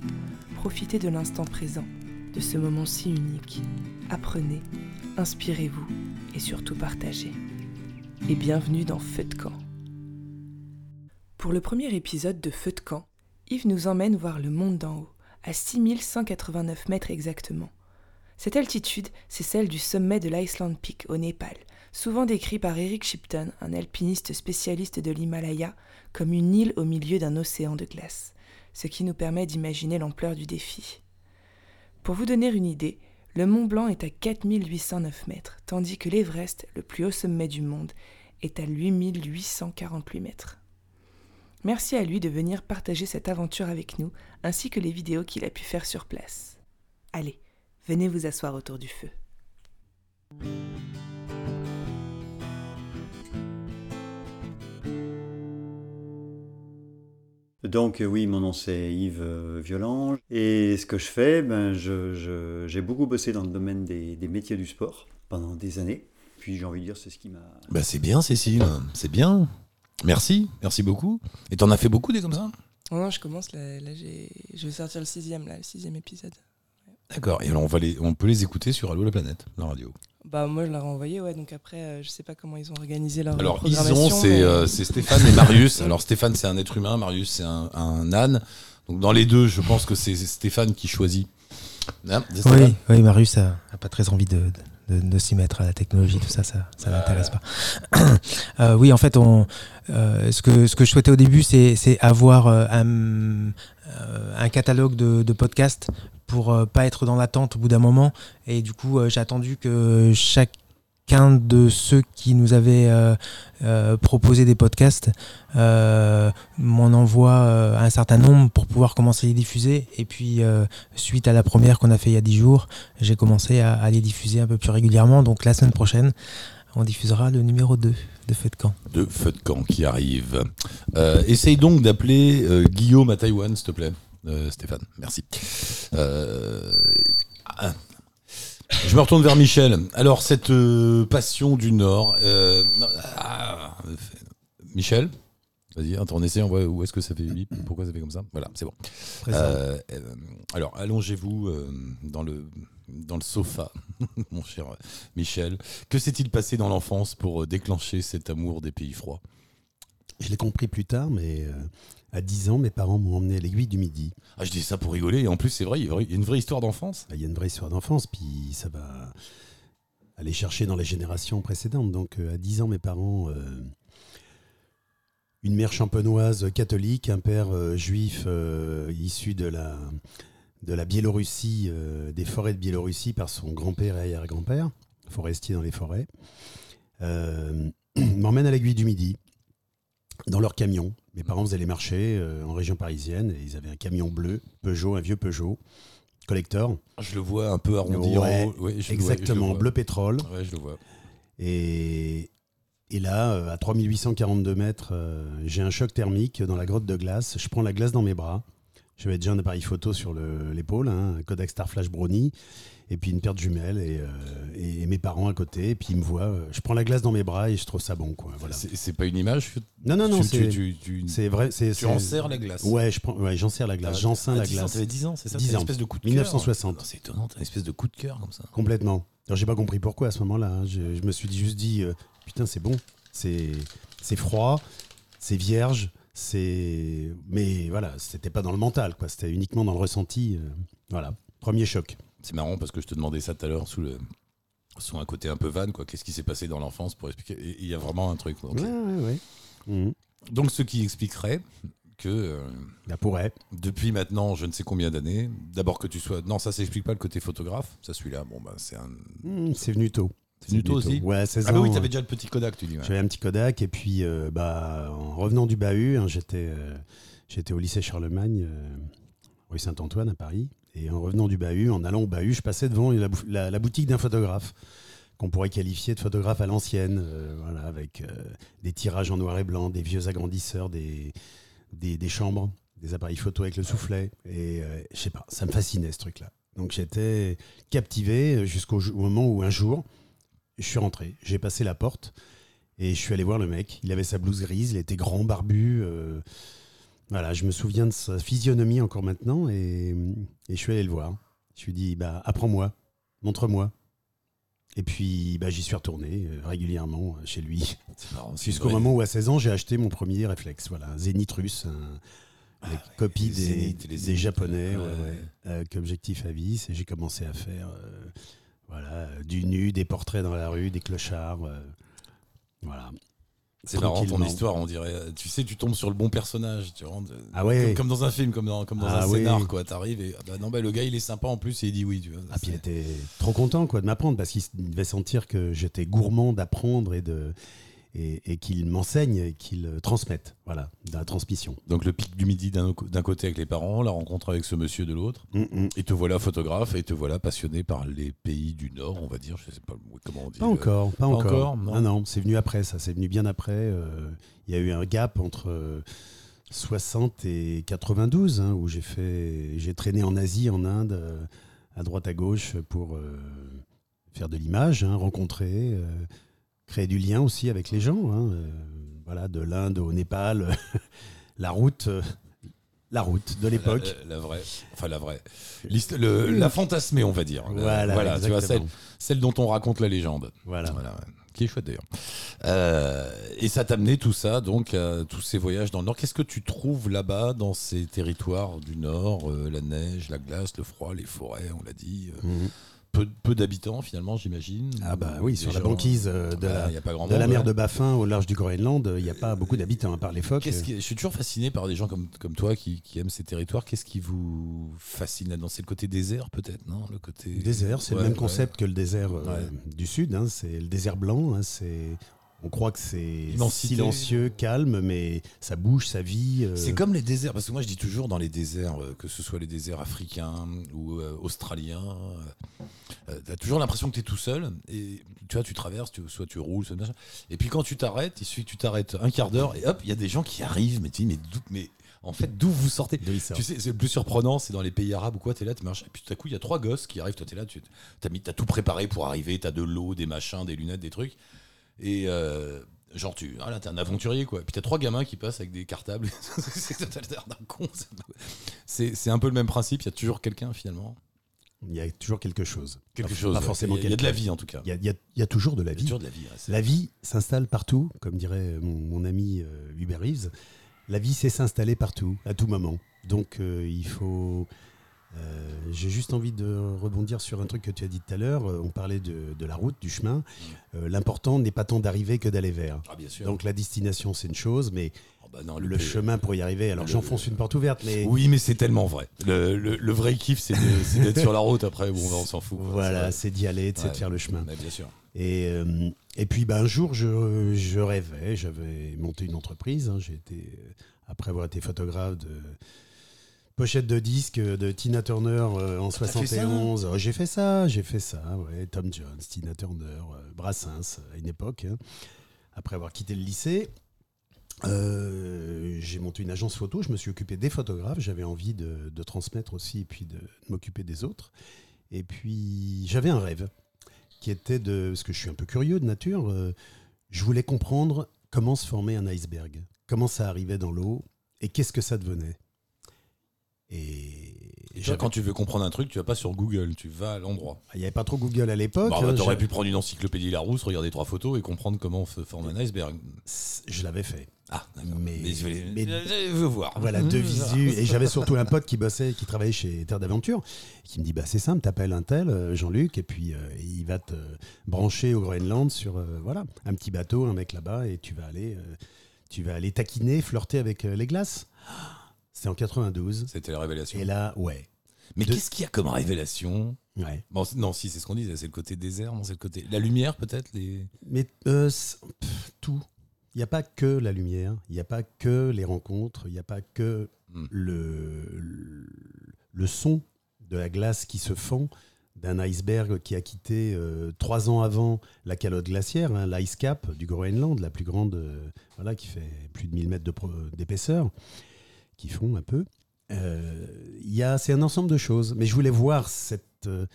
Profitez de l'instant présent, de ce moment si unique. Apprenez, inspirez-vous et surtout partagez. Et bienvenue dans Feu de camp. Pour le premier épisode de Feu de camp, Yves nous emmène voir le monde d'en haut, à 6189 mètres exactement. Cette altitude, c'est celle du sommet de l'Iceland Peak au Népal, souvent décrit par Eric Shipton, un alpiniste spécialiste de l'Himalaya, comme une île au milieu d'un océan de glace, ce qui nous permet d'imaginer l'ampleur du défi. Pour vous donner une idée, le Mont Blanc est à 4809 mètres, tandis que l'Everest, le plus haut sommet du monde, est à 8848 mètres. Merci à lui de venir partager cette aventure avec nous, ainsi que les vidéos qu'il a pu faire sur place. Allez, venez vous asseoir autour du feu. Donc oui, mon nom c'est Yves euh, Violange et ce que je fais, ben, je- je- j'ai beaucoup bossé dans le domaine des, des métiers du sport pendant des années. Puis j'ai envie de dire, c'est ce qui m'a... Bah, c'est bien, Cécile. C'est bien. Merci. Merci beaucoup. Et t'en as fait beaucoup des comme ça Non, non, je commence là, là j'ai- je vais sortir le sixième, là, le sixième épisode. D'accord. Et alors, on, va les, on peut les écouter sur Allo la planète, la radio. Bah moi je leur ai envoyé, ouais, donc après euh, je sais pas comment ils ont organisé leur Alors, ils ont, c'est mais- euh, c'est Stéphane et Marius. Alors, Stéphane, c'est un être humain, Marius, c'est un, un âne. Donc, dans les deux, je pense que c'est Stéphane qui choisit. Hein, c'est Oui, oui, Marius a, a pas très envie de, de- de, s'y mettre à la technologie, tout ça, ça, ça m'intéresse pas. Euh, oui, en fait, on, euh, ce, que, ce que je souhaitais au début, c'est avoir euh, un, un catalogue de, de podcasts pour pas être dans l'attente au bout d'un moment. Et du coup, j'ai attendu que chacun de ceux qui nous avaient euh, euh, proposé des podcasts euh, m'en envoie un certain nombre pour pouvoir commencer à les diffuser. Et puis, suite à la première qu'on a fait il y a 10 jours, j'ai commencé à, les diffuser un peu plus régulièrement. Donc, la semaine prochaine, on diffusera le numéro 2 de Feu de Camp. De feu de camp qui arrive. Essaye donc d'appeler Guillaume à Taïwan, s'il te plaît. Stéphane, merci. Je me retourne vers Michel. Alors, cette euh, passion du Nord. euh, non, ah, Michel Vas-y, attends, on essaie, on voit où est-ce que ça fait bip, pourquoi ça fait comme ça. Voilà, c'est bon. Euh, alors, allongez-vous dans, le, dans le sofa, mon cher Michel. Que s'est-il passé dans l'enfance pour déclencher cet amour des pays froids? Je l'ai compris plus tard, mais à 10 ans, mes parents m'ont emmené à l'aiguille du Midi. Ah, je dis ça pour rigoler, et en plus, c'est vrai, il y a une vraie histoire d'enfance. Il y a une vraie histoire d'enfance, puis ça va aller chercher dans les générations précédentes. Donc euh, à 10 ans, mes parents, euh, une mère champenoise catholique, un père euh, juif euh, issu de la, de la Biélorussie, des forêts de Biélorussie par son grand-père et arrière-grand-père, forestier dans les forêts, m'emmènent à l'aiguille du Midi, dans leur camion. Mes parents faisaient les marchés euh, en région parisienne, et ils avaient un camion bleu, Peugeot, un vieux Peugeot, collector. Je le vois un peu arrondi Ouais, en. Ouais, je le vois, je le Exactement, bleu pétrole. Ouais, je le vois. Et, et là, euh, à 3842 mètres, euh, j'ai un choc thermique dans la grotte de glace. Je prends la glace dans mes bras. J'avais déjà un appareil photo sur le- l'épaule, hein, un Kodak Star Flash Brownie, et puis une paire de jumelles, et, euh, et- et mes parents à côté. Et puis ils me voient. euh, je prends la glace dans mes bras et je trouve ça bon. Quoi, voilà. C'est pas une image Non, non, non, tu- c'est vrai. c'est- Tu en serres la glace. Ouais, je prends, ouais, j'en serre la glace. Ah, J'en à la 10 ans, glace. T'avais 10 ans, c'est ça 10 T'as une ans. espèce de coup de cœur. 1960. Ah, C'est étonnant, t'as une espèce de coup de cœur comme ça. Complètement. Alors j'ai pas compris pourquoi à ce moment-là. hein. Je, je me suis juste dit, euh, putain, c'est bon, c'est c'est froid, c'est vierge, c'est. Mais voilà, c'était pas dans le mental, quoi. C'était uniquement dans le ressenti. euh, Voilà, premier choc. C'est marrant parce que je te demandais ça tout à l'heure sous le sous un côté un peu van quoi. Qu'est-ce qui s'est passé dans l'enfance pour expliquer? Il y a vraiment un truc. ok. Ouais, ouais, ouais. Mhm. Donc ce qui expliquerait que euh, Bah, pourrait. depuis maintenant je ne sais combien d'années, d'abord que tu sois non ça s'explique pas le côté photographe, ça celui-là bon bah c'est un Mhm, c'est venu tôt. c'est venu tôt aussi? Ouais, 16 Ah bah oui ans, t'avais déjà le petit Kodak tu dis. J'avais un petit Kodak et puis euh, bah, en revenant du bahut, hein, j'étais euh, j'étais au lycée Charlemagne, euh, rue Saint-Antoine à Paris. Et en revenant du bahut, en allant au bahut, je passais devant la, bou- la- la boutique d'un photographe qu'on pourrait qualifier de photographe à l'ancienne, euh, avec euh, des tirages en noir et blanc, des vieux agrandisseurs, des, chambres, des appareils photo avec le soufflet. Et euh, je sais pas, ça me fascinait ce truc-là. Donc j'étais captivé jusqu'au moment où un jour, je suis rentré, j'ai passé la porte et je suis allé voir le mec. Il avait sa blouse grise, il était grand, barbu. Voilà, je me souviens de sa physionomie encore maintenant et, et je suis allé le voir. Je lui ai dit, bah, apprends-moi, montre-moi. Et puis bah, j'y suis retourné euh, régulièrement euh, chez lui. Jusqu'au moment où à 16 ans, j'ai acheté mon premier réflexe. Voilà, un Zénith russe, un- avec copie des, Zénith et les des Zénith. japonais, ouais, Ouais, ouais, avec objectif à vis. Et j'ai commencé à faire euh, voilà, du nu, des portraits dans la rue, des clochards. euh, voilà. C'est marrant ton histoire, on dirait. Tu sais, tu tombes sur le bon personnage. Tu rentres, Ah ouais. comme, comme dans un film, comme dans, comme dans Ah un scénar, quoi. T'arrives et ah bah non, bah le gars il est sympa en plus et il dit oui. Tu vois. Ah, puis il était trop content quoi, de m'apprendre parce qu'il devait sentir que j'étais gourmand d'apprendre et, de, et, et qu'il m'enseigne et qu'il euh, transmette. Voilà, de la transmission. Donc le pic du midi d'un côté avec les parents, la rencontre avec ce monsieur de l'autre. Mm, mm. Et te voilà photographe et te voilà passionné par les pays du Nord, on va dire. Je sais pas comment on dit. Pas le- encore, pas, Pas encore. encore, non. non, non, c'est venu après ça, c'est venu bien après. euh, Il y a eu un gap entre euh, 60 et 92 hein, où j'ai fait, j'ai traîné en Asie, en Inde, euh, à droite à gauche pour euh, faire de l'image, hein, rencontrer, euh, créer du lien aussi avec les gens. hein, euh, voilà, de l'Inde au Népal, la route, euh, la route de l'époque. La, la- vraie, enfin la vraie, le- la fantasmée, on va dire. Voilà, tu vois celle, dont on raconte la légende. Voilà. Voilà, ouais. Qui est chouette d'ailleurs. Euh, et ça t'a amené tout ça, donc à tous ces voyages dans le Nord. Qu'est-ce que tu trouves là-bas, dans ces territoires du Nord euh, La neige, la glace, le froid, les forêts, on l'a dit. euh, Mhm. Peu, peu d'habitants finalement, j'imagine. Ah bah oui, sur la banquise euh, de, la, y a pas grand de la monde, mer ouais. de Baffin au large du Groenland, il n'y a pas beaucoup d'habitants, à part les phoques. Qui- je suis toujours fasciné par des gens comme, comme toi qui, qui aiment ces territoires. Qu'est-ce qui vous fascine là-dedans? C'est le côté désert peut-être, non? Le côté désert, c'est Ouais, le même ouais. concept que le désert euh, du sud. hein, c'est le désert blanc. hein, c'est, on croit que c'est Immensité. silencieux, calme, mais ça bouge, ça vit. euh, C'est comme les déserts, parce que moi je dis toujours dans les déserts, euh, que ce soit les déserts africains ou euh, australiens, euh, tu as toujours l'impression que tu es tout seul, et tu vois, tu traverses, tu- soit tu roules, soit machin. Et puis quand tu t'arrêtes, il suffit que tu t'arrêtes un quart d'heure, et hop, il y a des gens qui arrivent, mais tu dis, mais, d'où- mais en fait, d'où vous sortez? Tu sais, c'est le plus surprenant, c'est dans les pays arabes ou quoi, t'es là, tu marches, et puis tout à coup, il y a trois gosses qui arrivent, toi t'es là, tu as, mis, t'as tout préparé pour arriver, t'as de l'eau, des machins, des lunettes, des trucs, et euh, genre, tu, ah là, t'es un aventurier, quoi. Et puis t'as trois gamins qui passent avec des cartables, c'est d'un con. c'est- C'est un peu le même principe, il y a toujours quelqu'un finalement. Il y a toujours quelque chose. Quelque Pas- chose. Pas ouais. forcément il y a, il y a de la vie en tout cas. Il y a, il y a- il y a toujours de la Il y a vie. toujours de la vie. ouais, c'est- La vie s'installe partout, comme dirait mon, mon ami euh, Hubert Reeves. La vie sait s'installer partout, à tout moment. Donc euh, il faut. Euh, J'ai juste envie de rebondir sur un truc que tu as dit tout à l'heure. Euh, On parlait de, de la route, du chemin. Euh, L'important n'est pas tant d'arriver que d'aller vers. Ah, bien sûr. Donc la destination, c'est une chose, mais Oh, bah non, le, le- chemin pour y arriver. Alors j'enfonce une porte ouverte, mais Oui, mais c'est tellement vrai. Le, le- le vrai kiff, c'est d'être sur la route après. Bon, on s'en fout. voilà, C'est d'y aller, c'est Ouais. de faire le chemin. bien sûr. Et, euh, et puis ben, un jour, je, je rêvais, j'avais monté une entreprise. hein, j'ai été, après avoir été photographe de pochette de disques de Tina Turner euh, en Ah, t'as fait ça 71. Oh, J'ai fait ça, j'ai fait ça, ouais. Tom Jones, Tina Turner, euh, Brassens à une époque. hein. Après avoir quitté le lycée, euh, j'ai monté une agence photo, je me suis occupé des photographes, j'avais envie de, de transmettre aussi et puis de, de m'occuper des autres. Et puis j'avais un rêve qui était de, parce que je suis un peu curieux de nature, je voulais comprendre comment se formait un iceberg, comment ça arrivait dans l'eau et qu'est-ce que ça devenait. Et, Et toi, j'avais- quand tu veux comprendre un truc, tu vas pas sur Google, tu vas à l'endroit. il n'y avait pas trop Google à l'époque. Bah, bah, T'aurais pu prendre une encyclopédie Larousse, regarder trois photos et comprendre comment on se forme un iceberg. je l'avais fait. Ah, d'accord. Mais- je vais, mais- je veux voir. Voilà, deux visus. Et j'avais surtout un pote qui bossait, qui travaillait chez Terre d'Aventure, qui me dit bah, c'est simple, t'appelles un tel, euh, Jean-Luc, et puis euh, il va te brancher au Groenland sur euh, voilà, un petit bateau, un mec là-bas, et tu vas aller, euh, tu vas aller taquiner, flirter avec les glaces. C'était en 92. C'était la révélation. Et là, ouais. Mais de- qu'est-ce qu'il y a comme révélation? Ouais. Bon, c'est- Non, si, c'est ce qu'on disait, c'est le côté désert, c'est le côté. La lumière, peut-être les... Mais euh, c'est- pff, tout. Il n'y a pas que la lumière, il n'y a pas que les rencontres, il n'y a pas que Hmm. le, le, le son de la glace qui se fend d'un iceberg qui a quitté euh, trois ans avant la calotte glaciaire, hein, l'ice cap du Groenland, la plus grande, euh, voilà, qui fait plus de 1000 mètres d'épaisseur, qui fond un peu. Euh, c'est un ensemble de choses. Mais je voulais voir cette, euh,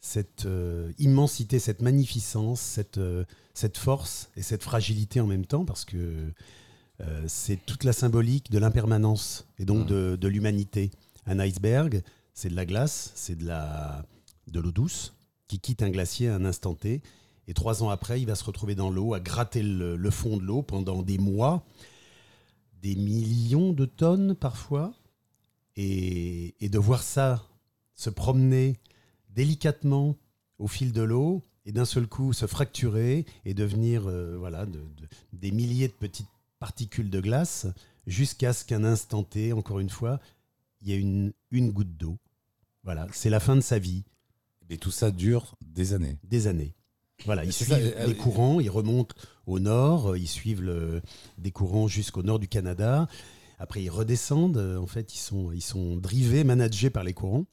cette euh, immensité, cette magnificence, cette, euh, cette force et cette fragilité en même temps, parce que c'est toute la symbolique de l'impermanence et donc Mm. de, de l'humanité. Un iceberg, c'est de la glace, c'est de la de l'eau douce qui quitte un glacier à un instant T. Et trois ans après, il va se retrouver dans l'eau, à gratter le, le fond de l'eau pendant des mois, des millions de tonnes parfois. Et, et de voir ça se promener délicatement au fil de l'eau et d'un seul coup se fracturer et devenir euh, voilà, de- de- des milliers de petites particules de glace jusqu'à ce qu'un instant T, encore une fois, il y ait une, une goutte d'eau. Voilà, c'est la fin de sa vie, Mais tout ça dure des années. des années. Voilà, ils suivent ça, les euh, courants, ils remontent au nord, euh, ils suivent le- des courants jusqu'au nord du Canada. Après, ils redescendent. euh, En fait, ils sont, ils sont drivés, managés par les courants.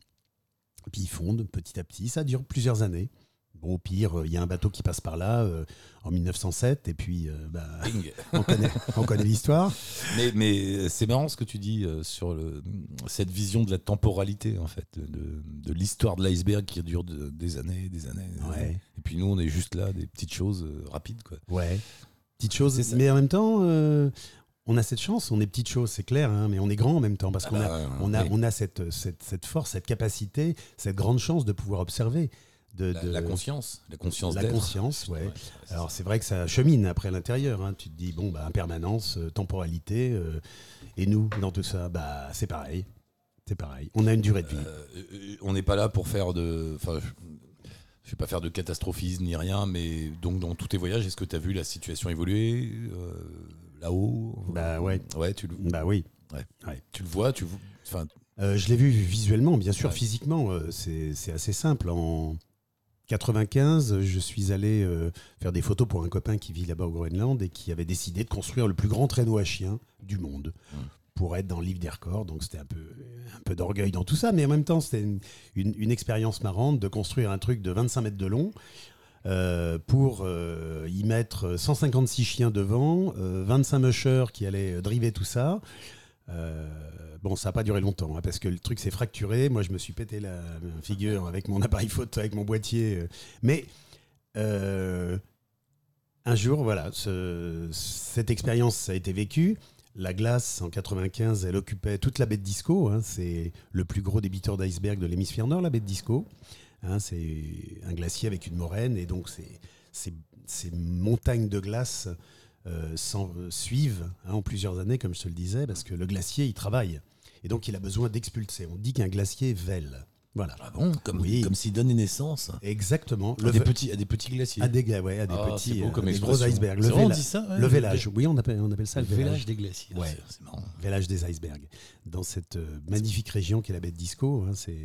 Puis ils fondent petit à petit. Ça dure plusieurs années. Au pire, euh, il y a un bateau qui passe par là euh, en 1907. Et puis, euh, bah, on connaît, on connaît l'histoire. Mais, mais c'est marrant ce que tu dis euh, sur le, cette vision de la temporalité, en fait, de, de l'histoire de l'iceberg qui dure de- des années, des années. des années. Et puis nous, on est juste là, des petites choses euh, rapides, quoi. Ouais. Petite chose. C'est ça. Mais en même temps, euh, on a cette chance. On est petites choses, c'est clair. hein, mais on est grand en même temps. Parce Ah qu'on a, on a, oui. on a cette, cette, cette force, cette capacité, cette grande chance de pouvoir observer. De, La, de- la conscience, la conscience La conscience, ouais. Alors c'est vrai que ça chemine après à l'intérieur. hein. Tu te dis, bon, bah, impermanence, euh, temporalité. euh, et nous, dans tout ça, bah, c'est pareil. C'est pareil. On a une durée de vie. Euh, on n'est pas là pour faire de. Enfin, je- vais pas faire de catastrophisme ni rien, mais donc dans tous tes voyages, est-ce que tu as vu la situation évoluer là-haut? Bah ouais. Ouais, tu le, Bah oui. tu le vois, tu enfin, je l'ai vu visuellement, bien sûr, Ouais. physiquement. c'est c'est assez simple. En 95, je suis allé euh, faire des photos pour un copain qui vit là-bas au Groenland et qui avait décidé de construire le plus grand traîneau à chiens du monde. Mm. Pour être dans le livre des records, donc c'était un peu, un peu d'orgueil dans tout ça, mais en même temps c'était une, une- une expérience marrante de construire un truc de 25 mètres de long euh, pour euh, y mettre 156 chiens devant, euh, 25 mushers qui allaient driver tout ça. Euh, bon, ça n'a pas duré longtemps, hein, parce que le truc s'est fracturé. Moi, je me suis pété la figure avec mon appareil photo, avec mon boîtier. euh. Mais euh, un jour, voilà, ce- cette expérience a été vécue. La glace, en 95, elle occupait toute la baie de Disco. hein. c'est le plus gros débiteur d'iceberg de l'hémisphère nord, la baie de Disco. Hein, c'est un glacier avec une moraine, et donc ces montagnes de glace euh, suivent hein, en plusieurs années, comme je te le disais, parce que le glacier, il travaille. Et donc, il a besoin d'expulser. On dit qu'un glacier vèle. Voilà. ah bon, comme, Oui. comme s'il donnait naissance Exactement. à des, petits, à des petits glaciers. à des, ouais, à des Ah, petits, beau euh, des gros icebergs. Le, vrai, on dit ça, ouais, le vélage. Oui, on appelle, on appelle ça le le vélage. des glaciers. Ouais. c'est- c'est marrant. Vélage des icebergs. Dans cette euh, magnifique région qui est la baie de Disco, hein, c'est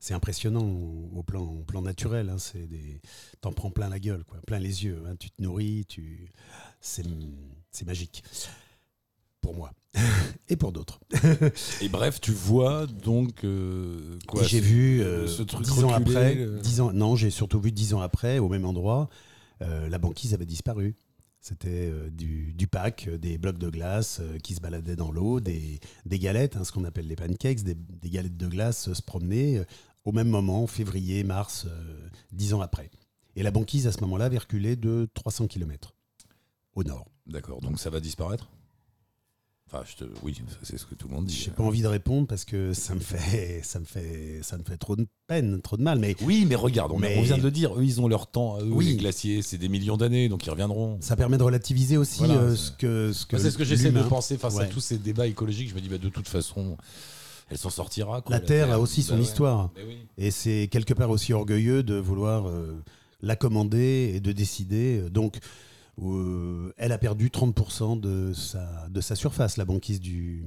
c'est impressionnant au, plan, au plan naturel. Hein, c'est des, t'en prends plein la gueule, quoi, plein les yeux. hein, tu te nourris, tu, c'est c'est magique pour moi et pour d'autres. Et bref, tu vois donc euh, quoi j'ai vu euh, ce truc dix ans après, le- dix ans, non, j'ai surtout vu dix ans après, au même endroit, euh, la banquise avait disparu. C'était euh, du, du pack, euh, des blocs de glace euh, qui se baladaient dans l'eau, des, des galettes, hein, ce qu'on appelle les pancakes, des, des galettes de glace euh, se promenaient euh, au même moment, février, mars, euh, dix ans après. Et la banquise, à ce moment-là, avait reculé de 300 km au nord. D'accord, donc ça va disparaître? Enfin, je te... oui, c'est ce que tout le monde dit. J'ai pas envie de répondre parce que ça me fait, ça me fait, ça me fait trop de peine, trop de mal. Mais Oui, mais regarde, on, Mais- on vient de le dire, eux, ils ont leur temps, eux, Oui. les glaciers, c'est des millions d'années, donc ils reviendront. ça permet de relativiser aussi Voilà, euh, ce que, ce que Moi, c'est ce que j'essaie de penser face à tous ces débats écologiques. Je me dis, bah, de toute façon, elle s'en sortira. quoi, La Terre a aussi son Bah histoire. Oui. Et c'est quelque part aussi orgueilleux de vouloir euh, la commander et de décider. Donc, euh, elle a perdu 30% de sa, de sa surface, la banquise du,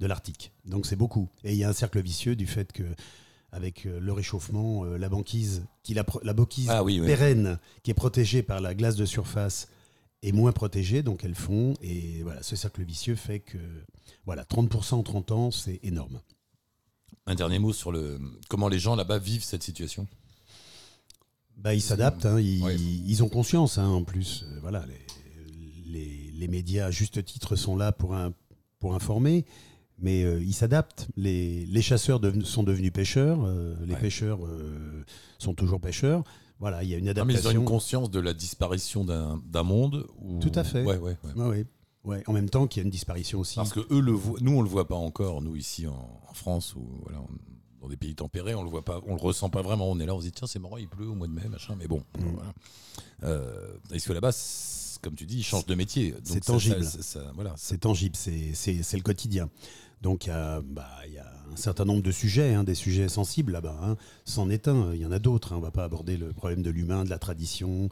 de l'Arctique. Donc, c'est beaucoup. Et il y a un cercle vicieux du fait que, avec euh, le réchauffement, la banquise, qui la, banquise Ah oui, oui. pérenne, qui est protégée par la glace de surface, est moins protégée, donc elle fond. Et voilà, ce cercle vicieux fait que voilà, 30% en 30 ans, c'est énorme. Un dernier mot sur le comment les gens là-bas vivent cette situation? Bah, ils s'adaptent, hein, ils, Ouais. ils ont conscience. hein, en plus, Euh, voilà, les, les- les médias à juste titre sont là pour, un, pour informer, mais euh, ils s'adaptent. Les, les chasseurs sont devenus pêcheurs, euh, les Ouais. pêcheurs euh, sont toujours pêcheurs. Voilà, il y a une mais ils ont adaptation. une conscience de la disparition d'un monde. ou- Tout à fait. Ouais, ouais, ouais. Ouais, ouais. Ouais, en même temps qu'il y a une disparition aussi. Parce que eux le voient, nous on le voit pas encore, nous ici en, en France ou voilà, dans des pays tempérés, on le voit pas, on le ressent pas vraiment. On est là, on se dit tiens c'est marrant, il pleut au mois de mai, machin. Mais bon, Mm. voilà. Euh, Est-ce que là-bas, comme tu dis, ils changent de métier. C'est tangible. ça- ça- voilà, c'est- tangible, c'est- le quotidien. Donc il y, a, bah, il y a un certain nombre de sujets, hein, des sujets sensibles là-bas. Hein. C'en est un, il y en a d'autres. hein. On ne va pas aborder le problème de l'humain, de la tradition,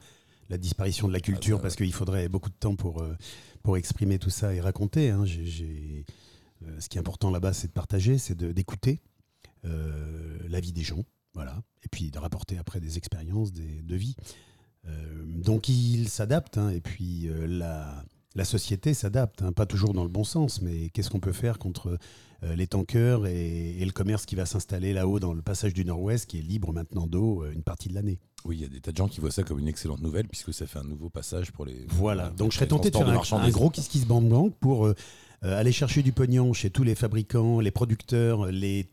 la disparition de la culture, Ah, ça, parce qu'il faudrait beaucoup de temps pour, euh, pour exprimer tout ça et raconter. hein. Euh, ce qui est important là-bas, c'est de partager, c'est d'écouter la vie des gens. Voilà. Et puis de rapporter après des expériences, des, de vie. Euh, donc ils s'adaptent. hein. et puis euh, la, la société s'adapte, hein, pas toujours dans le bon sens, mais qu'est-ce qu'on peut faire contre euh, les tankers et, et le commerce qui va s'installer là-haut dans le passage du Nord-Ouest, qui est libre maintenant d'eau euh, une partie de l'année? Oui, il y a des tas de gens qui voient ça comme une excellente nouvelle puisque ça fait un nouveau passage pour les. Voilà, donc je serais tenté de faire un, un gros kiss kiss bang bang pour euh, euh, aller chercher du pognon chez tous les fabricants, les producteurs, les,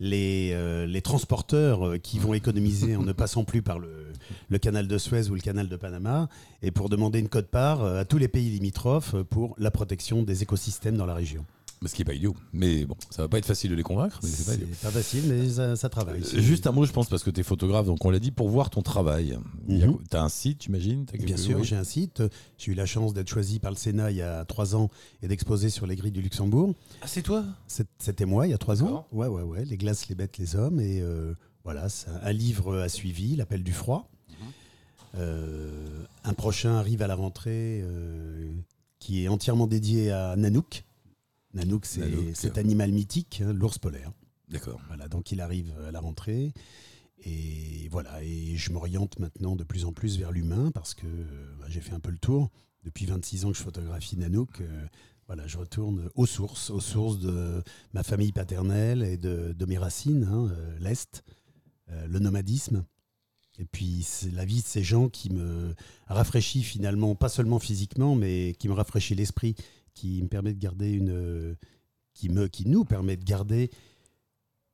les, euh, les transporteurs euh, qui vont économiser en ne passant plus par le, le canal de Suez ou le canal de Panama, et pour demander une cote-part euh, à tous les pays limitrophes pour la protection des écosystèmes dans la région. Mais Ce qui est pas idiot. Mais bon, ça va pas être facile de les convaincre, mais c'est pas pas facile, mais ça, ça travaille. Euh, Juste un mot, je pense, parce que tu es photographe, donc on l'a dit, pour voir ton travail. Mhm. Tu as un site, j'imagine Bien sûr, oui. j'ai un site. J'ai eu la chance d'être choisi par le Sénat il y a trois ans et d'exposer sur les grilles du Luxembourg. Ah, c'est toi? C'est- C'était moi il y a trois ans. Ouais, ouais, ouais. Les glaces, les bêtes, les hommes. Et euh, Voilà, un livre a suivi, L'appel du froid. Euh, un prochain arrive à la rentrée euh, qui est entièrement dédié à Nanook. Nanook, c'est Nanook. cet animal mythique, hein, l'ours polaire. D'accord. Voilà, donc il arrive à la rentrée. Et voilà, et je m'oriente maintenant de plus en plus vers l'humain parce que bah, j'ai fait un peu le tour. Depuis 26 ans que je photographie Nanook, euh, voilà, je retourne aux sources, aux sources de ma famille paternelle et de, de mes racines, hein, euh, l'Est, euh, le nomadisme. Et puis c'est la vie de ces gens qui me rafraîchit finalement, pas seulement physiquement, mais qui me rafraîchit l'esprit, qui me permet de garder une, qui me, qui nous permet de garder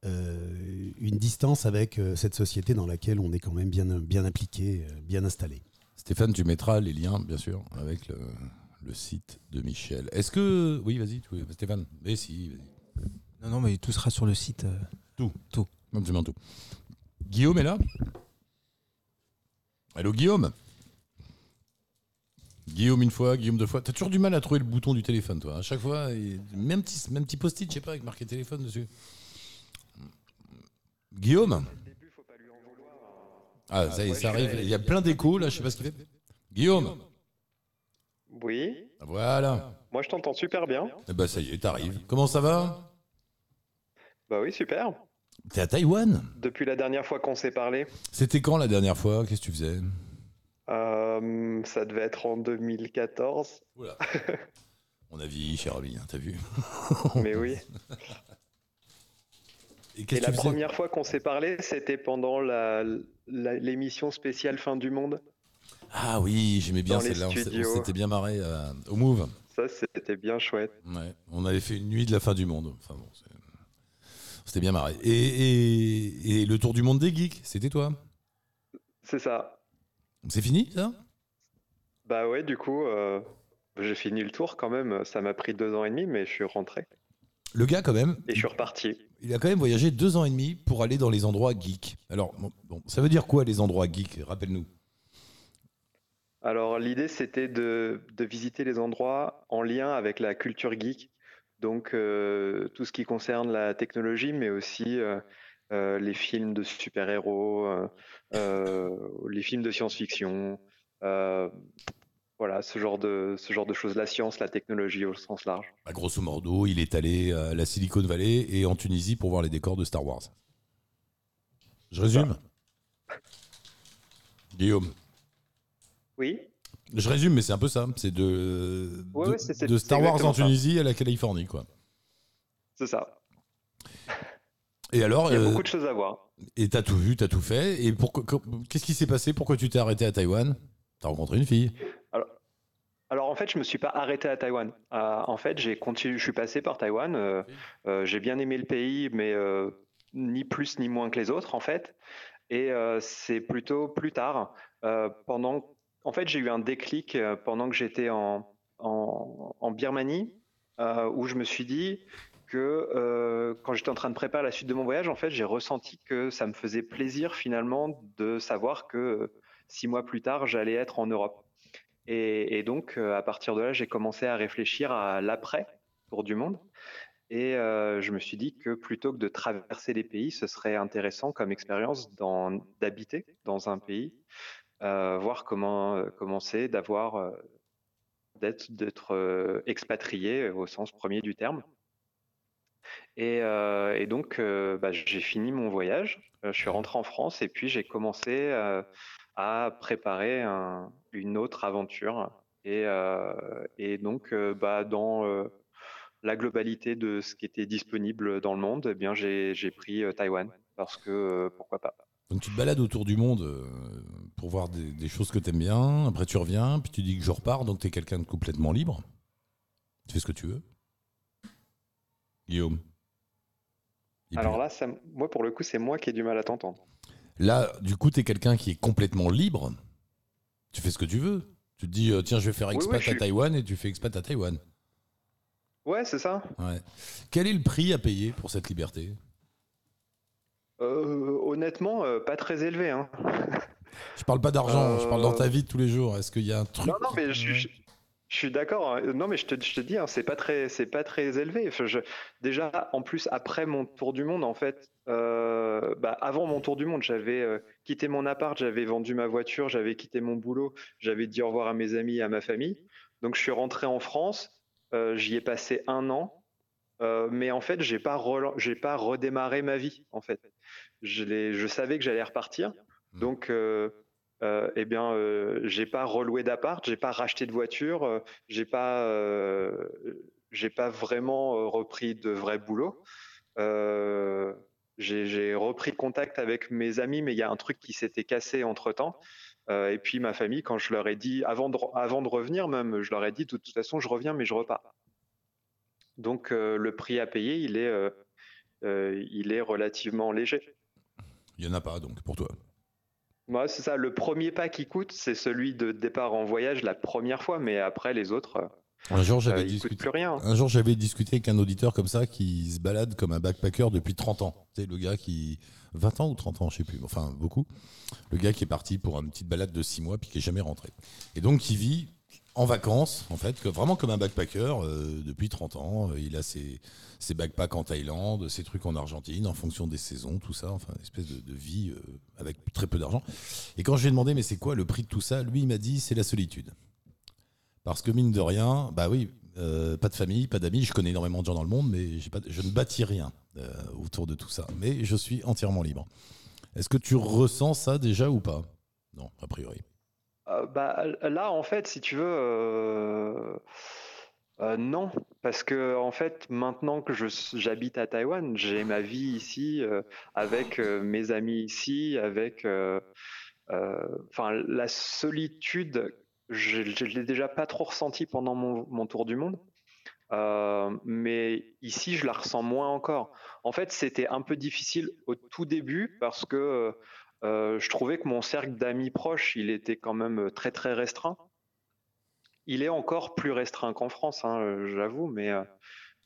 euh, une distance avec euh, cette société dans laquelle on est quand même bien, bien impliqué, euh, bien installé. Stéphane, tu mettras les liens, bien sûr, avec le, le site de Michel. Est-ce que. Oui, vas-y, tu- Stéphane. Mais si, vas-y. Non, non, mais tout sera sur le site. euh. Non, tu mets tout. Guillaume est là? Allô, Guillaume? Guillaume une fois, Guillaume deux fois. T'as toujours du mal à trouver le bouton du téléphone, toi. À chaque fois, et- même petit, même petit post-it, je sais pas, avec marqué téléphone dessus. Guillaume Ah, ça y est, ça arrive. Il y a plein d'échos, là, je sais pas ce qu'il fait. Guillaume Oui, Voilà. moi je t'entends super bien. Eh ben, ça y est, t'arrives. Comment ça va Bah oui, super. T'es à Taïwan? Depuis la dernière fois qu'on s'est parlé, C'était quand la dernière fois? Qu'est-ce que tu faisais? Euh, ça devait être en 2014. Oula. On a vieilli, cher ami, hein, t'as vu Mais oui. Et la première fois qu'on s'est parlé, c'était pendant l'émission spéciale Fin du Monde. Ah oui, j'aimais bien celle-là. On s'était bien marré euh, au Move. Ça, c'était bien chouette. Ouais. On avait fait une nuit de la fin du monde. Enfin bon, c'était bien marré. Et, et- et le tour du monde des geeks, c'était toi? C'est ça. C'est fini, ça? Bah ouais, du coup, euh, j'ai fini le tour quand même. Ça m'a pris deux ans et demi, mais je suis rentré. Le gars, quand même, Et je suis reparti. il a quand même voyagé deux ans et demi pour aller dans les endroits geeks. Alors, bon, bon, ça veut dire quoi les endroits geeks? Rappelle-nous. Alors l'idée c'était de, de visiter les endroits en lien avec la culture geek, donc euh, tout ce qui concerne la technologie, mais aussi euh, euh, les films de super-héros, euh, euh, les films de science-fiction, voilà ce genre de ce genre de choses, la science, la technologie au sens large. Bah, grosso modo, il est allé à la Silicon Valley et en Tunisie pour voir les décors de Star Wars. Je résume Guillaume. Oui, Je résume, mais c'est un peu ça. C'est de, Ouais, de, ouais, c'est- c'est- de Star Wars en ça. Tunisie à la Californie, quoi. c'est ça. Et alors, Il y a euh, beaucoup de choses à voir. et t'as tout vu, t'as tout fait. Et qu'est-ce qui s'est passé? Pourquoi tu t'es arrêté à Taïwan? T'as rencontré une fille Alors en fait, je me suis pas arrêté à Taïwan. Euh, en fait, j'ai continué, je suis passé par Taïwan. euh, euh, j'ai bien aimé le pays, mais ni plus ni moins que les autres en fait. Et c'est plutôt plus tard, pendant. En fait, j'ai eu un déclic pendant que j'étais en, en, en Birmanie, où je me suis dit que euh, quand j'étais en train de préparer la suite de mon voyage, en fait, j'ai ressenti que ça me faisait plaisir finalement de savoir que six mois plus tard, j'allais être en Europe. Et, donc, euh, à partir de là, j'ai commencé à réfléchir à l'après tour du monde. Et euh, je me suis dit que plutôt que de traverser les pays, ce serait intéressant comme expérience d'habiter dans un pays, voir comment comment c'est d'avoir d'être expatrié au sens premier du terme. Et, euh, et donc, euh, bah, j'ai fini mon voyage. Euh, Je suis rentré en France et puis j'ai commencé à préparer un- une autre aventure. Et, donc, bah, dans la globalité de ce qui était disponible dans le monde, eh bien, j'ai pris Taïwan parce que pourquoi pas. Donc tu te balades autour du monde pour voir des, des choses que t'aimes bien. Après tu reviens, puis tu dis que je repars. Donc t'es quelqu'un de complètement libre. Tu fais ce que tu veux. Guillaume. Et Alors puis- là, ça, moi, pour le coup, c'est moi qui ai du mal à t'entendre. Là, du coup, tu es quelqu'un qui est complètement libre. Tu fais ce que tu veux. Tu te dis, euh, tiens, je vais faire expat oui, à suis- Taïwan et tu fais expat à Taïwan. Ouais, c'est ça. Ouais. Quel est le prix à payer pour cette liberté? Euh, honnêtement, euh, pas très élevé. Hein. Je parle pas d'argent, je parle dans ta vie de tous les jours. Est-ce qu'il y a un truc Non, non, mais je, Ouais. je- Je suis d'accord. hein. Non, mais je te, je te dis, hein, c'est pas très, c'est pas très élevé. Enfin, je- déjà, en plus, après mon tour du monde, en fait, euh, bah, avant mon tour du monde, j'avais euh, quitté mon appart, j'avais vendu ma voiture, j'avais quitté mon boulot, j'avais dit au revoir à mes amis et à ma famille. Donc, je suis rentré en France. euh, j'y ai passé un an. euh, mais en fait, j'ai pas, j'ai pas redémarré ma vie. En fait, je, je savais que j'allais repartir. Donc, euh, eh bien, euh, j'ai pas reloué d'appart, j'ai pas racheté de voiture, euh, j'ai pas, euh, j'ai pas vraiment euh, repris de vrai boulot. J'ai repris contact avec mes amis, mais il y a un truc qui s'était cassé entre temps. et puis ma famille, quand je leur ai dit, avant de, revenir même, je leur ai dit, de toute façon, je reviens, mais je repars. Donc le prix à payer, il est, il est relativement léger. Il y en a pas donc pour toi. Moi, c'est ça. Le premier pas qui coûte, c'est celui de départ en voyage la première fois, mais après les autres, euh, Un jour, j'avais euh, discuté. plus rien. Un jour, j'avais discuté avec un auditeur comme ça qui se balade comme un backpacker depuis 30 ans. Tu sais, le gars qui. 20 ans ou 30 ans, je sais plus. Enfin, beaucoup. Le gars qui est parti pour une petite balade de 6 mois puis qui est jamais rentré. Et donc, qui vit en vacances, en fait, vraiment comme un backpacker euh, depuis 30 ans. Euh, Il a ses, ses backpacks en Thaïlande, ses trucs en Argentine, en fonction des saisons, tout ça. Enfin, une espèce de, vie euh, avec très peu d'argent. Et quand je lui ai demandé, mais c'est quoi le prix de tout ça Lui, il m'a dit, c'est la solitude. Parce que mine de rien, bah oui, pas de famille, pas d'amis. Je connais énormément de gens dans le monde, mais je ne bâtis rien autour de tout ça. Mais je suis entièrement libre. Est-ce que tu ressens ça déjà ou pas? Non, a priori. Euh, bah, là, en fait, si tu veux, euh, euh, non, parce que en fait, maintenant que j'habite à Taïwan, j'ai ma vie ici, avec mes amis ici, avec, enfin, la solitude, je, je l'ai déjà pas trop ressenti pendant mon, tour du monde. Mais ici, je la ressens moins encore. En fait, c'était un peu difficile au tout début parce que euh, je trouvais que mon cercle d'amis proches, il était quand même très très restreint. Il est encore plus restreint qu'en France, hein, euh, j'avoue, mais, euh,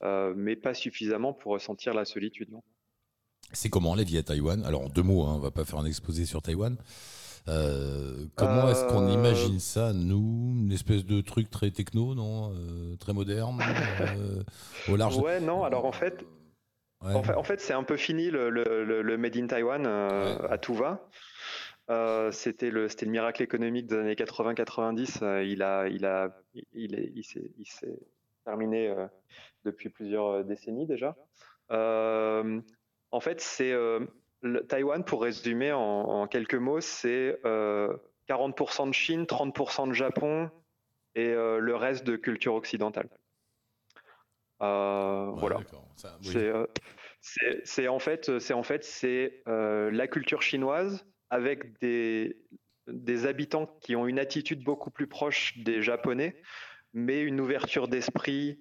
euh, mais pas suffisamment pour ressentir la solitude. C'est comment la vie à Taïwan? Alors en deux mots, hein, on va pas faire un exposé sur Taïwan. Euh, comment est-ce qu'on Euh, imagine ça, nous? Une espèce de truc très techno, non? Euh, Très moderne? Euh, Au large Ouais, non, alors en fait, Ouais. en fait, en fait, c'est un peu fini le, le- le- le Made in Taiwan euh, à tout va. Euh, c'était le c'était le miracle économique des années 80-90. euh, il a il a il est il s'est il s'est terminé depuis plusieurs décennies déjà. En fait, c'est Taïwan pour résumer en, en quelques mots, c'est euh, 40% de Chine, 30% de Japon et le reste de culture occidentale. Euh, Ouais, voilà. oui. Euh, c'est- en fait c'est en fait c'est euh, la culture chinoise avec des des habitants qui ont une attitude beaucoup plus proche des japonais, mais une ouverture d'esprit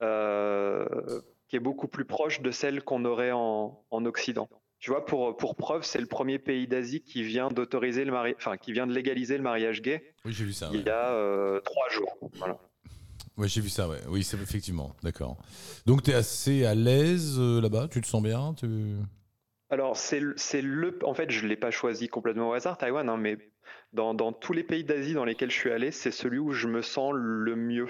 qui est beaucoup plus proche de celle qu'on aurait en, en Occident. Tu vois, pour, pour preuve, c'est le premier pays d'Asie qui vient d'autoriser le enfin, qui vient de légaliser le mariage gay Oui, j'ai vu ça. il ouais. y a trois jours. Voilà. Ouais, j'ai vu ça, ouais. Oui, c'est effectivement, d'accord. Donc, tu es assez à l'aise euh, là-bas? Tu te sens bien? Tu... Alors, c'est le, c'est le. En fait, je ne l'ai pas choisi complètement au hasard, Taïwan, hein, mais dans, dans tous les pays d'Asie dans lesquels je suis allé, c'est celui où je me sens le mieux.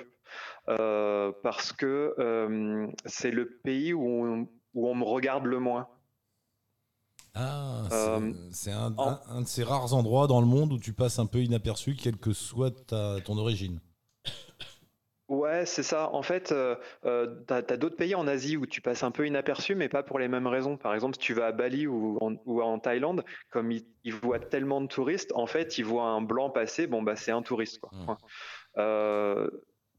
Euh, parce que euh, c'est le pays où on, où on me regarde le moins. Ah, c'est- Euh, un, en- un- un de ces rares endroits dans le monde où tu passes un peu inaperçu, quelle que soit ta, ton origine. Ouais, c'est ça. En fait, euh, euh, d'autres pays en Asie où tu passes un peu inaperçu, mais pas pour les mêmes raisons. Par exemple, si tu vas à Bali ou en, ou en Thaïlande, comme ils, ils voient tellement de touristes, en fait, ils voient un blanc passer, bon, bah, c'est un touriste, quoi. Mm. Point. Euh,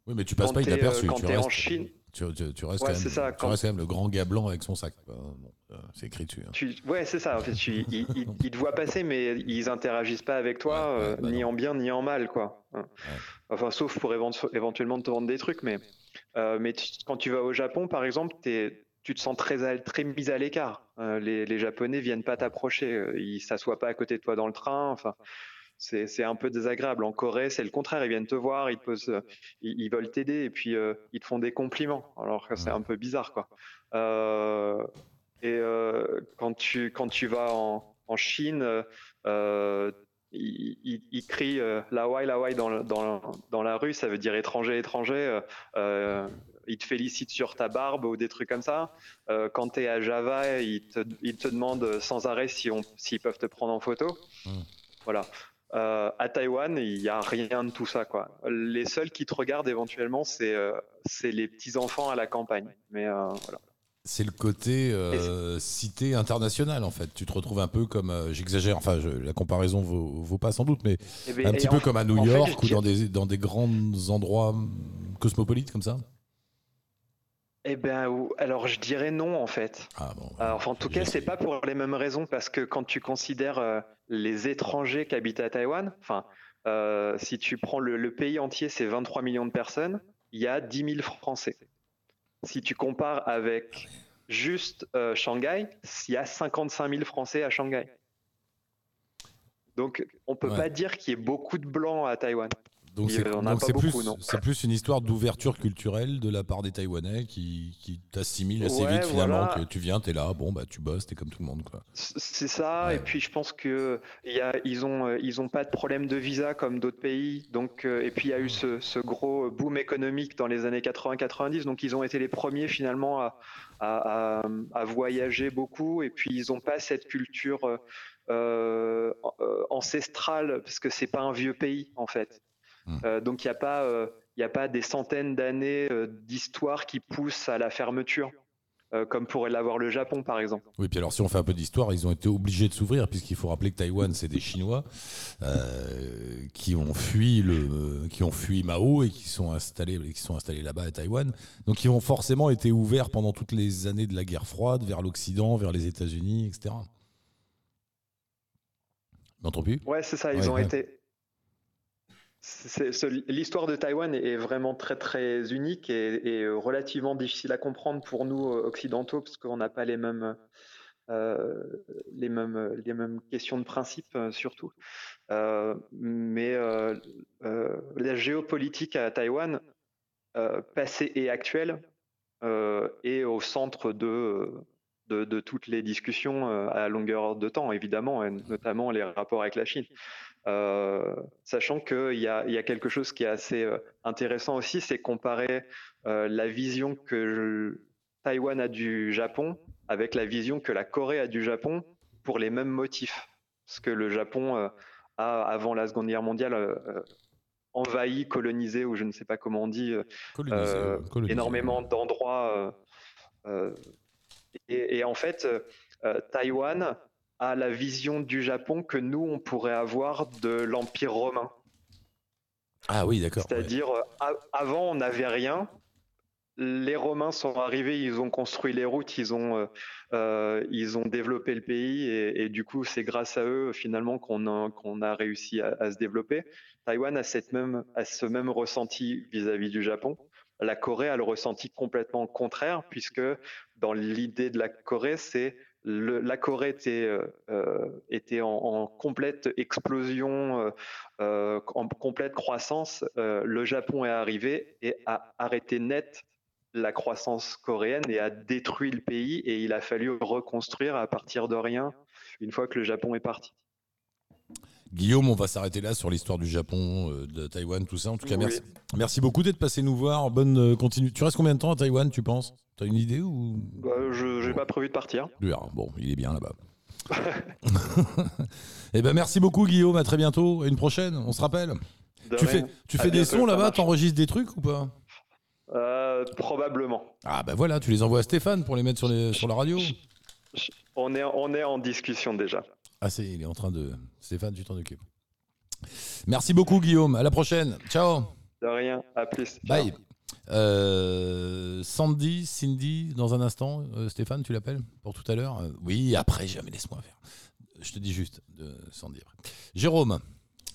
Oui, mais tu passes pas t'es, inaperçu. euh, quand tu, restes, en Chine- tu, tu- tu restes Ouais, quand même, c'est ça, tu quand- restes quand même le grand gars blanc avec son sac. Bon, euh, c'est écrit dessus. hein. Tu- ouais, c'est ça. En fait, ils, ils- ils te voient passer, mais ils interagissent pas avec toi, Ouais, euh, bah ni non. en bien ni en mal, quoi. Hein. Enfin, sauf pour éventu- éventuellement te vendre des trucs, mais euh, mais quand tu vas au Japon, par exemple, t'es- tu te sens très à- très mis à l'écart. Euh, les, les Japonais viennent pas t'approcher, ils s'assoient pas à côté de toi dans le train. Enfin. C'est un peu désagréable. En Corée, c'est le contraire. Ils viennent te voir, ils te posent, ils, ils veulent t'aider et puis euh, ils te font des compliments. Alors que c'est un peu bizarre, quoi. Euh, et euh, quand tu quand tu vas en, en Chine, euh, il, il, il crie euh, la Hawaii, la Hawaii dans, dans, dans la rue, ça veut dire étranger, étranger. euh, euh, il te félicite sur ta barbe ou des trucs comme ça. Quand tu es à Java, il te, il te demande sans arrêt si s'ils peuvent te prendre en photo. Mm. Voilà. Euh, à Taïwan, il n'y a rien de tout ça. Quoi. Les seuls qui te regardent éventuellement, c'est euh, les petits-enfants à la campagne. Mais euh, voilà. C'est le côté euh, cité internationale en fait. Tu te retrouves un peu comme, j'exagère, enfin je- la comparaison vaut, vaut pas sans doute, mais Eh ben, un et petit peu comme à New fait, York ou dans des, dans des grands endroits cosmopolites comme ça. Eh ben, alors je dirais non en fait. Ah bon. Euh, enfin, en tout cas, c'est pas pour les mêmes raisons parce que quand tu considères euh, les étrangers qui habitent à Taïwan, enfin, euh, si tu prends le, le pays entier, c'est 23 millions de personnes, il y a 10 000 Français. Si tu compares avec juste euh, Shanghai, il y a 55 000 Français à Shanghai. Donc, on peut Ouais. pas dire qu'il y ait beaucoup de blancs à Taïwan. Donc c'est plus, c'est une histoire d'ouverture culturelle de la part des Taïwanais qui, qui t'assimilent assez Ouais, vite finalement. voilà. Que tu viens, t'es là, bon bah tu bosses, t'es comme tout le monde quoi. C'est ça, Ouais. et puis je pense que il y a, ils ont euh, ils ont pas de problème de visa comme d'autres pays, donc euh, et puis il y a eu ce, ce gros boom économique dans les années 80-90, donc ils ont été les premiers finalement à, à, à- à voyager beaucoup, et puis ils ont pas cette culture euh, ancestrale parce que c'est pas un vieux pays en fait, Hmm. Euh, donc il y a pas euh, il a pas des centaines d'années euh, d'histoire qui poussent à la fermeture, euh, comme pourrait l'avoir le Japon par exemple. Oui, puis alors si on fait un peu d'histoire, ils ont été obligés de s'ouvrir puisqu'il faut rappeler que Taïwan c'est des Chinois euh, qui ont fui le, qui ont fui Mao et qui sont installés, qui sont installés là-bas à Taïwan. Donc ils ont forcément été ouverts pendant toutes les années de la guerre froide vers l'Occident, vers les États-Unis, etc. M'entends plus? Ouais, c'est ça, ils Ouais, ont ouais. été. L'histoire de Taïwan est vraiment très très unique et, et relativement difficile à comprendre pour nous euh, occidentaux parce qu'on n'a pas les mêmes euh, les mêmes les mêmes questions de principe euh, surtout. Euh, mais euh, euh, la géopolitique à Taïwan, euh, passée et actuelle, euh, est au centre de de, toutes les discussions euh, à longueur de temps, évidemment, et notamment les rapports avec la Chine. Euh, sachant qu'il y a, il y a quelque chose qui est assez euh, intéressant aussi, c'est comparer euh, la vision que je- Taïwan a du Japon avec la vision que la Corée a du Japon pour les mêmes motifs. Parce que le Japon euh, a, avant la Seconde Guerre mondiale, envahi, colonisé, ou je ne sais pas comment on dit, Colonisé, ouais, colonisé. énormément d'endroits. et, et en fait, Taïwan a la vision du Japon que nous, on pourrait avoir de l'Empire romain. Ah oui, d'accord. C'est-à-dire, euh, avant, on n'avait rien. Les Romains sont arrivés, ils ont construit les routes, ils ont, euh, euh, ils ont développé le pays et, et du coup, c'est grâce à eux finalement qu'on a, qu'on a réussi à, à se développer. Taïwan a, cette même, a ce même ressenti vis-à-vis du Japon. La Corée a le ressenti complètement contraire puisque dans l'idée de la Corée, c'est la Corée était, euh, euh, en, complète explosion, euh, en complète croissance. Le Japon est arrivé et a arrêté net la croissance coréenne et a détruit le pays et il a fallu reconstruire à partir de rien une fois que le Japon est parti. Guillaume, on va s'arrêter là sur l'histoire du Japon, euh, de Taïwan, tout ça. En tout cas, Oui. merci, merci beaucoup d'être passé nous voir. Bonne euh, continue. Tu restes combien de temps à Taïwan, tu penses? T'as une idée ou? Bah, je n'ai pas prévu de partir. Bien, Bon, il est bien là-bas. Eh ben merci beaucoup Guillaume, à très bientôt. Et une prochaine, on se rappelle. De Tu rien. fais, tu À fais des sons là-bas, t'enregistres des trucs ou pas? Euh, Probablement. Ah bah voilà, tu les envoies à Stéphane pour les mettre sur, les, sur la radio. On est, on est en discussion déjà. Ah c'est, il est en train de... Stéphane, tu t'en occupes. Merci beaucoup Guillaume, à la prochaine. Ciao. De rien, à plus. Bye. Euh, Sandy, Cindy, dans un instant. Euh, Stéphane, tu l'appelles pour tout à l'heure? Euh, Oui, après, jamais laisse-moi faire. Je te dis juste de Sandy après. Jérôme,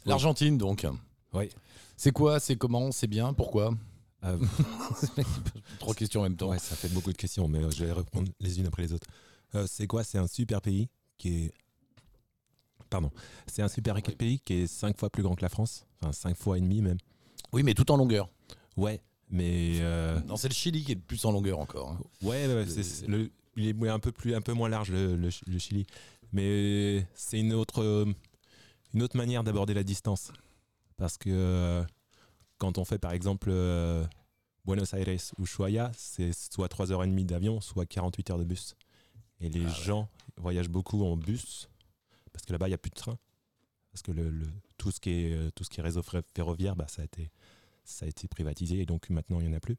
l'Argentine donc. Oui. C'est quoi? C'est comment? C'est bien? Pourquoi? Euh, Trois questions en même temps. Ouais, ça fait beaucoup de questions, mais euh, je vais répondre les unes après les autres. Euh, c'est quoi? C'est un super pays qui est. Pardon. C'est un super pays qui est cinq fois plus grand que la France. Enfin, cinq fois et demi même. Oui, mais tout en longueur. Ouais, mais. euh, Non, c'est le Chili qui est le plus en longueur encore. hein. Ouais, ouais, ouais, c'est- c'est le- il est un peu, plus, un peu moins large, le, le Ch- le Chili. Mais c'est une autre, euh, une autre manière d'aborder la distance. Parce que euh, quand on fait par exemple Buenos Aires ou Ushuaia, c'est soit 3h30 d'avion, soit 48 heures de bus. Et les Ah ouais. gens voyagent beaucoup en bus, parce que là-bas, il n'y a plus de train. Parce que le, le- tout, ce qui est, euh, tout ce qui est réseau fer- ferroviaire, bah, ça, a été, ça a été privatisé, et donc maintenant, il n'y en a plus.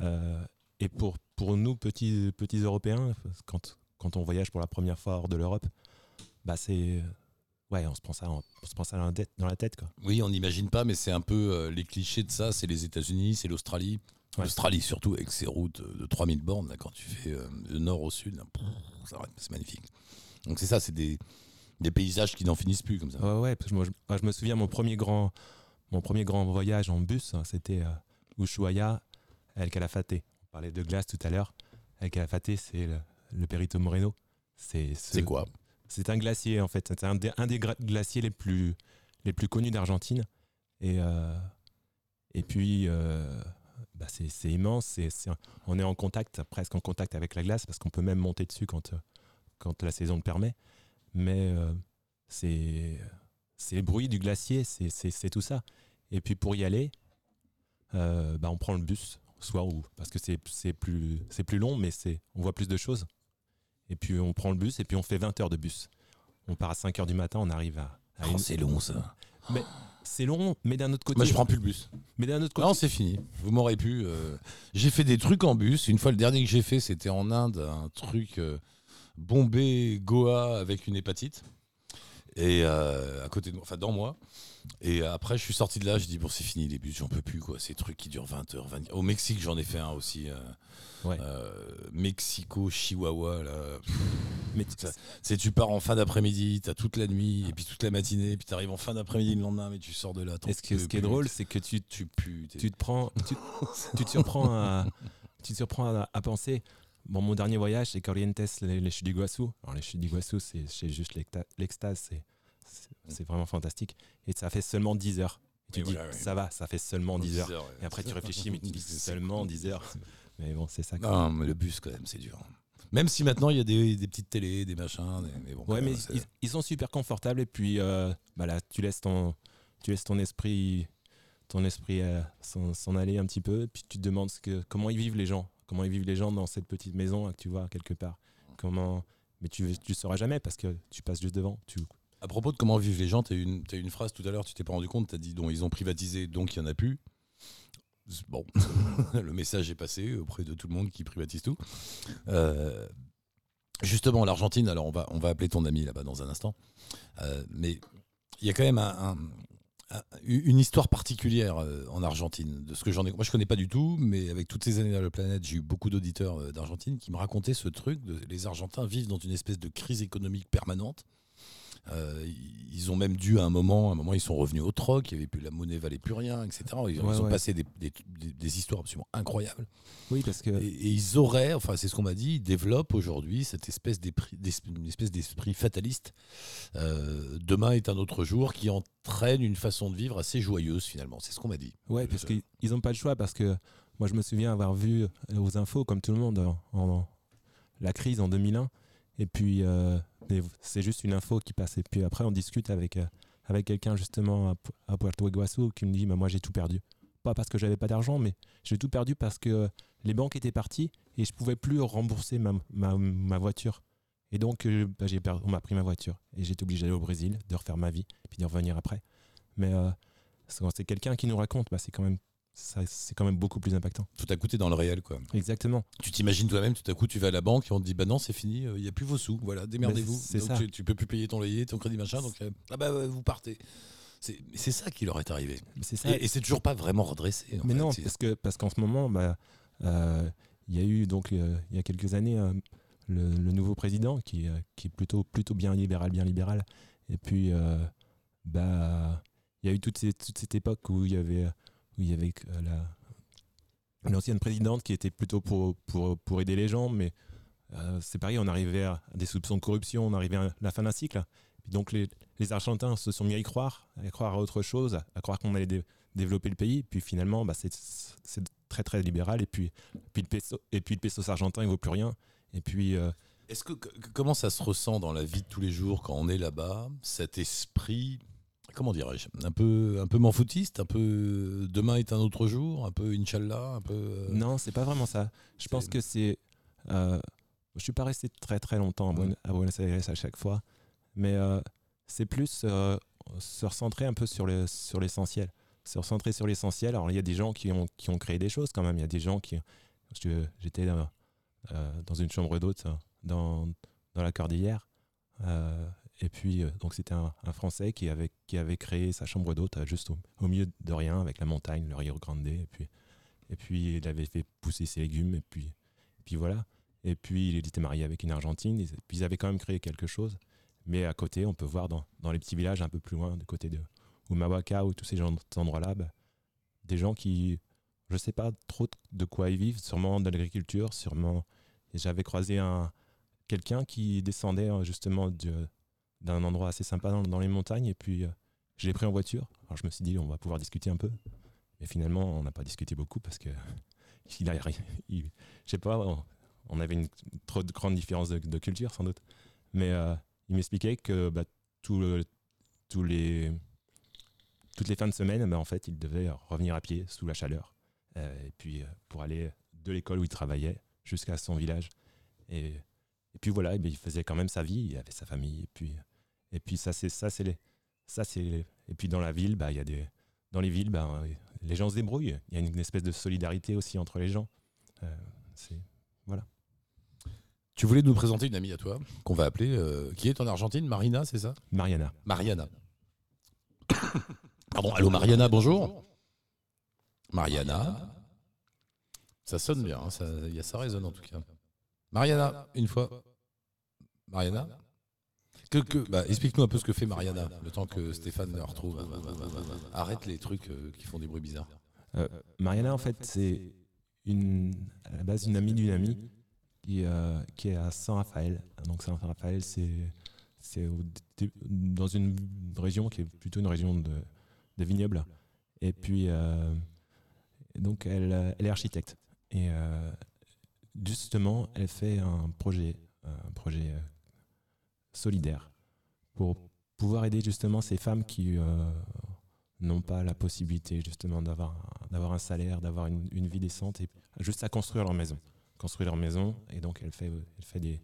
Euh, et pour, pour nous, petits, petits Européens, quand, quand on voyage pour la première fois hors de l'Europe, bah, c'est... Ouais, on se prend ça, on se prend ça dans la tête. Dans la tête quoi. Oui, on n'imagine pas, mais c'est un peu euh, les clichés de ça. C'est les États-Unis, c'est l'Australie. Ouais. L'Australie, surtout, avec ses routes de 3000 bornes, là, quand tu fais euh, de nord au sud, c'est magnifique. Donc, c'est ça, c'est des, des paysages qui n'en finissent plus, comme ça. Ouais, ouais, parce que moi, je, moi, je me souviens, mon premier grand, mon premier grand voyage en bus, hein, c'était euh, Ushuaia, El Calafate. On parlait de glace tout à l'heure. El Calafate, c'est le, le Perito Moreno. C'est ce- C'est quoi? C'est un glacier, en fait. C'est un des, un des gra- glaciers les plus, les plus connus d'Argentine. Et, euh, et puis, euh, bah, c'est immense. on est en contact, presque en contact avec la glace, parce qu'on peut même monter dessus quand, quand la saison le permet. Mais euh, c'est les bruits du glacier, c'est- tout ça. Et puis pour y aller, euh, bah, on prend le bus, soit où, parce que c'est c'est plus, c'est plus long, mais c'est on voit plus de choses. Et puis on prend le bus et puis on fait 20 heures de bus. On part à 5 heures du matin, on arrive à. à Oh, c'est long, ça. C'est long, mais d'un autre côté. Moi, je prends plus le bus. Mais d'un autre côté. Non, c'est fini. Vous m'aurez pu. euh, J'ai fait des trucs en bus. Une fois, le dernier que j'ai fait, c'était en Inde, un truc euh, Bombay, Goa avec une hépatite. Et euh, à côté de moi, enfin dans moi. Et après, je suis sorti de là, je dis bon, c'est fini les bus, j'en peux plus quoi. Ces trucs qui durent 20 heures. 20... Au Mexique, j'en ai fait un aussi. euh, Ouais. euh, Mexico, Chihuahua, là. Mais C'est tu pars en fin d'après-midi, t'as toute la nuit et puis toute la matinée, puis t'arrives en fin d'après-midi le lendemain, mais tu sors de là. Et ce, que- ce qui est drôle, c'est que tu, tu pues. tu te prends, tu, tu te surprends à, tu te surprends à, à penser. Bon, mon dernier voyage, c'est Corrientes, les, les chutes d'Iguassou. Alors, les chutes d'Iguassou, c'est c'est juste l'exta- l'extase, c'est- vraiment fantastique. Et ça fait seulement 10 heures. Et tu Oui, dis, voilà, oui. ça va, ça fait seulement 10 heures. Et après, tu réfléchis, mais tu dis seulement cool. 10 heures. Mais bon, c'est ça. quoi. Non, mais le bus, quand même, c'est dur. Même si maintenant, il y a des, des petites télés, des machins. des- mais bon, quand Ouais, mais ils, ils sont super confortables et puis euh, bah là, tu laisses ton, tu laisses ton esprit, ton esprit euh, s'en s'en aller un petit peu. Puis tu te demandes ce que, comment ils vivent les gens, comment ils vivent les gens dans cette petite maison là, que tu vois quelque part. Comment, mais tu tu sauras jamais parce que tu passes juste devant. À propos de comment vivent les gens, tu as une, t'as une phrase tout à l'heure, tu t'es pas rendu compte, tu as dit ils ont privatisé, donc il n'y en a plus. Bon, le message est passé auprès de tout le monde qui privatise tout. Euh, justement, l'Argentine, alors on va, appeler ton ami là-bas dans un instant, Euh, mais il y a quand même un- une histoire particulière euh, en Argentine, de ce que j'en ai. Moi, je connais pas du tout, mais avec toutes ces années dans la planète, j'ai eu beaucoup d'auditeurs euh, d'Argentine qui me racontaient ce truc. Les Argentins vivent dans une espèce de crise économique permanente. Euh, ils ont même dû à un moment, à un moment, ils sont revenus au troc, il y avait plus la monnaie valait plus rien, etc. Ils, ont- Ouais, ils ont ouais. passé des, des- des- des histoires absolument incroyables. oui, parce que Et, et ils auraient, enfin c'est ce qu'on m'a dit, ils développent aujourd'hui cette espèce d'esprit, espèce fataliste. Euh, demain est un autre jour qui entraîne une façon de vivre assez joyeuse finalement. C'est ce qu'on m'a dit. Ouais, parce qu'ils n'ont pas le choix. Parce que moi, je me souviens avoir vu aux infos, comme tout le monde, en, en- la crise en 2001. Et puis, euh, c'est juste une info qui passe. Et puis après, on discute avec, euh, avec quelqu'un justement à, Pu- à Puerto Iguaçu qui me dit bah, Moi, j'ai tout perdu. Pas parce que j'avais pas d'argent, mais j'ai tout perdu parce que les banques étaient parties et je pouvais plus rembourser ma, ma, voiture. Et donc, euh, bah, on m'a pris ma voiture. Et j'étais obligé d'aller au Brésil, de refaire ma vie, puis de revenir après. Mais c'est- quelqu'un qui nous raconte, bah, c'est quand même c'est quand même beaucoup plus impactant. Tout à coup, t'es dans le réel quoi. Exactement. Tu t'imagines toi-même, tout à coup, tu vas à la banque et on te dit bah non, c'est fini, il n'y a plus vos sous, voilà, démerdez-vous. Tu, tu peux plus payer ton loyer, ton crédit machin, donc euh, ah bah ouais, vous partez. C'est ça qui leur est arrivé. Ça. Et, et c'est toujours pas vraiment redressé. en Mais fait. non, parce que parce qu'en ce moment, bah, euh, il y a eu donc euh, il y a quelques années euh, le, le nouveau président qui, euh, qui est plutôt plutôt bien libéral, bien libéral. Et puis euh, bah il y a eu toute, ces- toute cette époque où il y avait y avait euh, la l'ancienne présidente qui était plutôt pour pour pour aider les gens, mais euh, c'est pareil, on arrivait à des soupçons de corruption, on arrivait à la fin d'un cycle. Donc les, les Argentins se sont mis à y croire, à y croire à autre chose, à, croire qu'on allait dé- développer le pays. Puis finalement, bah, c'est très très libéral. Et puis, puis le peso, et puis le pesos argentin, il vaut plus rien. Et puis euh, Est-ce que- comment ça se ressent dans la vie de tous les jours quand on est là-bas, cet esprit comment dirais-je, un peu, un peu foutiste, un peu demain est un autre jour, un peu Inch'Allah, un peu. euh, Non, c'est pas vraiment ça. Je pense que c'est. euh, je suis pas resté très très longtemps à, Buen- à Buenos Aires à chaque fois, mais euh, c'est plus euh, se recentrer un peu sur le sur l'essentiel. Se recentrer sur l'essentiel. Alors il y a des gens qui ont qui ont créé des choses quand même. Il y a des gens qui. je- J'étais euh, euh, dans une chambre d'hôte dans dans la Cordillère. Et puis, euh, donc c'était un, Français qui avait, qui avait créé sa chambre d'hôte euh, juste au, au milieu de rien, avec la montagne, le Rio Grande. Et puis, et puis il avait fait pousser ses légumes, et puis, et puis voilà. Et puis il était marié avec une Argentine, et puis ils avaient quand même créé quelque chose. Mais à côté, on peut voir dans, dans les petits villages un peu plus loin, du côté de Humahuaca ou tous ces endroits-là, bah, des gens qui, je sais pas trop de quoi ils vivent, sûrement de l'agriculture, sûrement. J'avais croisé un quelqu'un qui descendait euh, justement de- d'un endroit assez sympa dans, les montagnes, et puis euh, je l'ai pris en voiture. Alors je me suis dit, on va pouvoir discuter un peu. Mais finalement, on n'a pas discuté beaucoup parce que il a rien. Je sais pas, on, avait une trop de grande différence de, culture sans doute. Mais euh, il m'expliquait que bah, tout les, toutes les fins de semaine, bah, en fait, il devait revenir à pied sous la chaleur. Euh, et puis pour aller de l'école où il travaillait jusqu'à son village. Et, et puis voilà, eh il faisait quand même sa vie, il avait sa famille. Et puis, et puis ça, c'est ça, c'est les, ça, c'est les- Et puis dans la ville, bah, il y a des, dans les villes, bah, les gens se débrouillent. Il y a une, espèce de solidarité aussi entre les gens. Euh, c'est voilà. Tu voulais nous présenter une amie à toi, qu'on va appeler, euh, qui est en Argentine, Marina, c'est ça? Mariana. Mariana. Pardon, allô Mariana, bonjour. Mariana. Ça sonne bien, hein, y a, ça résonne en tout cas. Mariana, une fois. Mariana? Bah, Explique-nous un peu ce que fait Mariana, le temps que Stéphane la retrouve. Arrête les trucs euh, qui font des bruits bizarres. Euh, Mariana, en fait, c'est à la base une amie d'une amie qui, euh, est à Saint-Raphaël. Donc Saint-Raphaël, c'est dans une région qui est plutôt une région de, vignobles. Et puis, donc, elle, est architecte. Et justement, elle fait un projet, solidaire pour pouvoir aider justement ces femmes qui euh, n'ont pas la possibilité justement d'avoir d'avoir un salaire, d'avoir une, une vie décente et juste à construire leur maison. Construire leur maison et donc elle fait, elle fait des,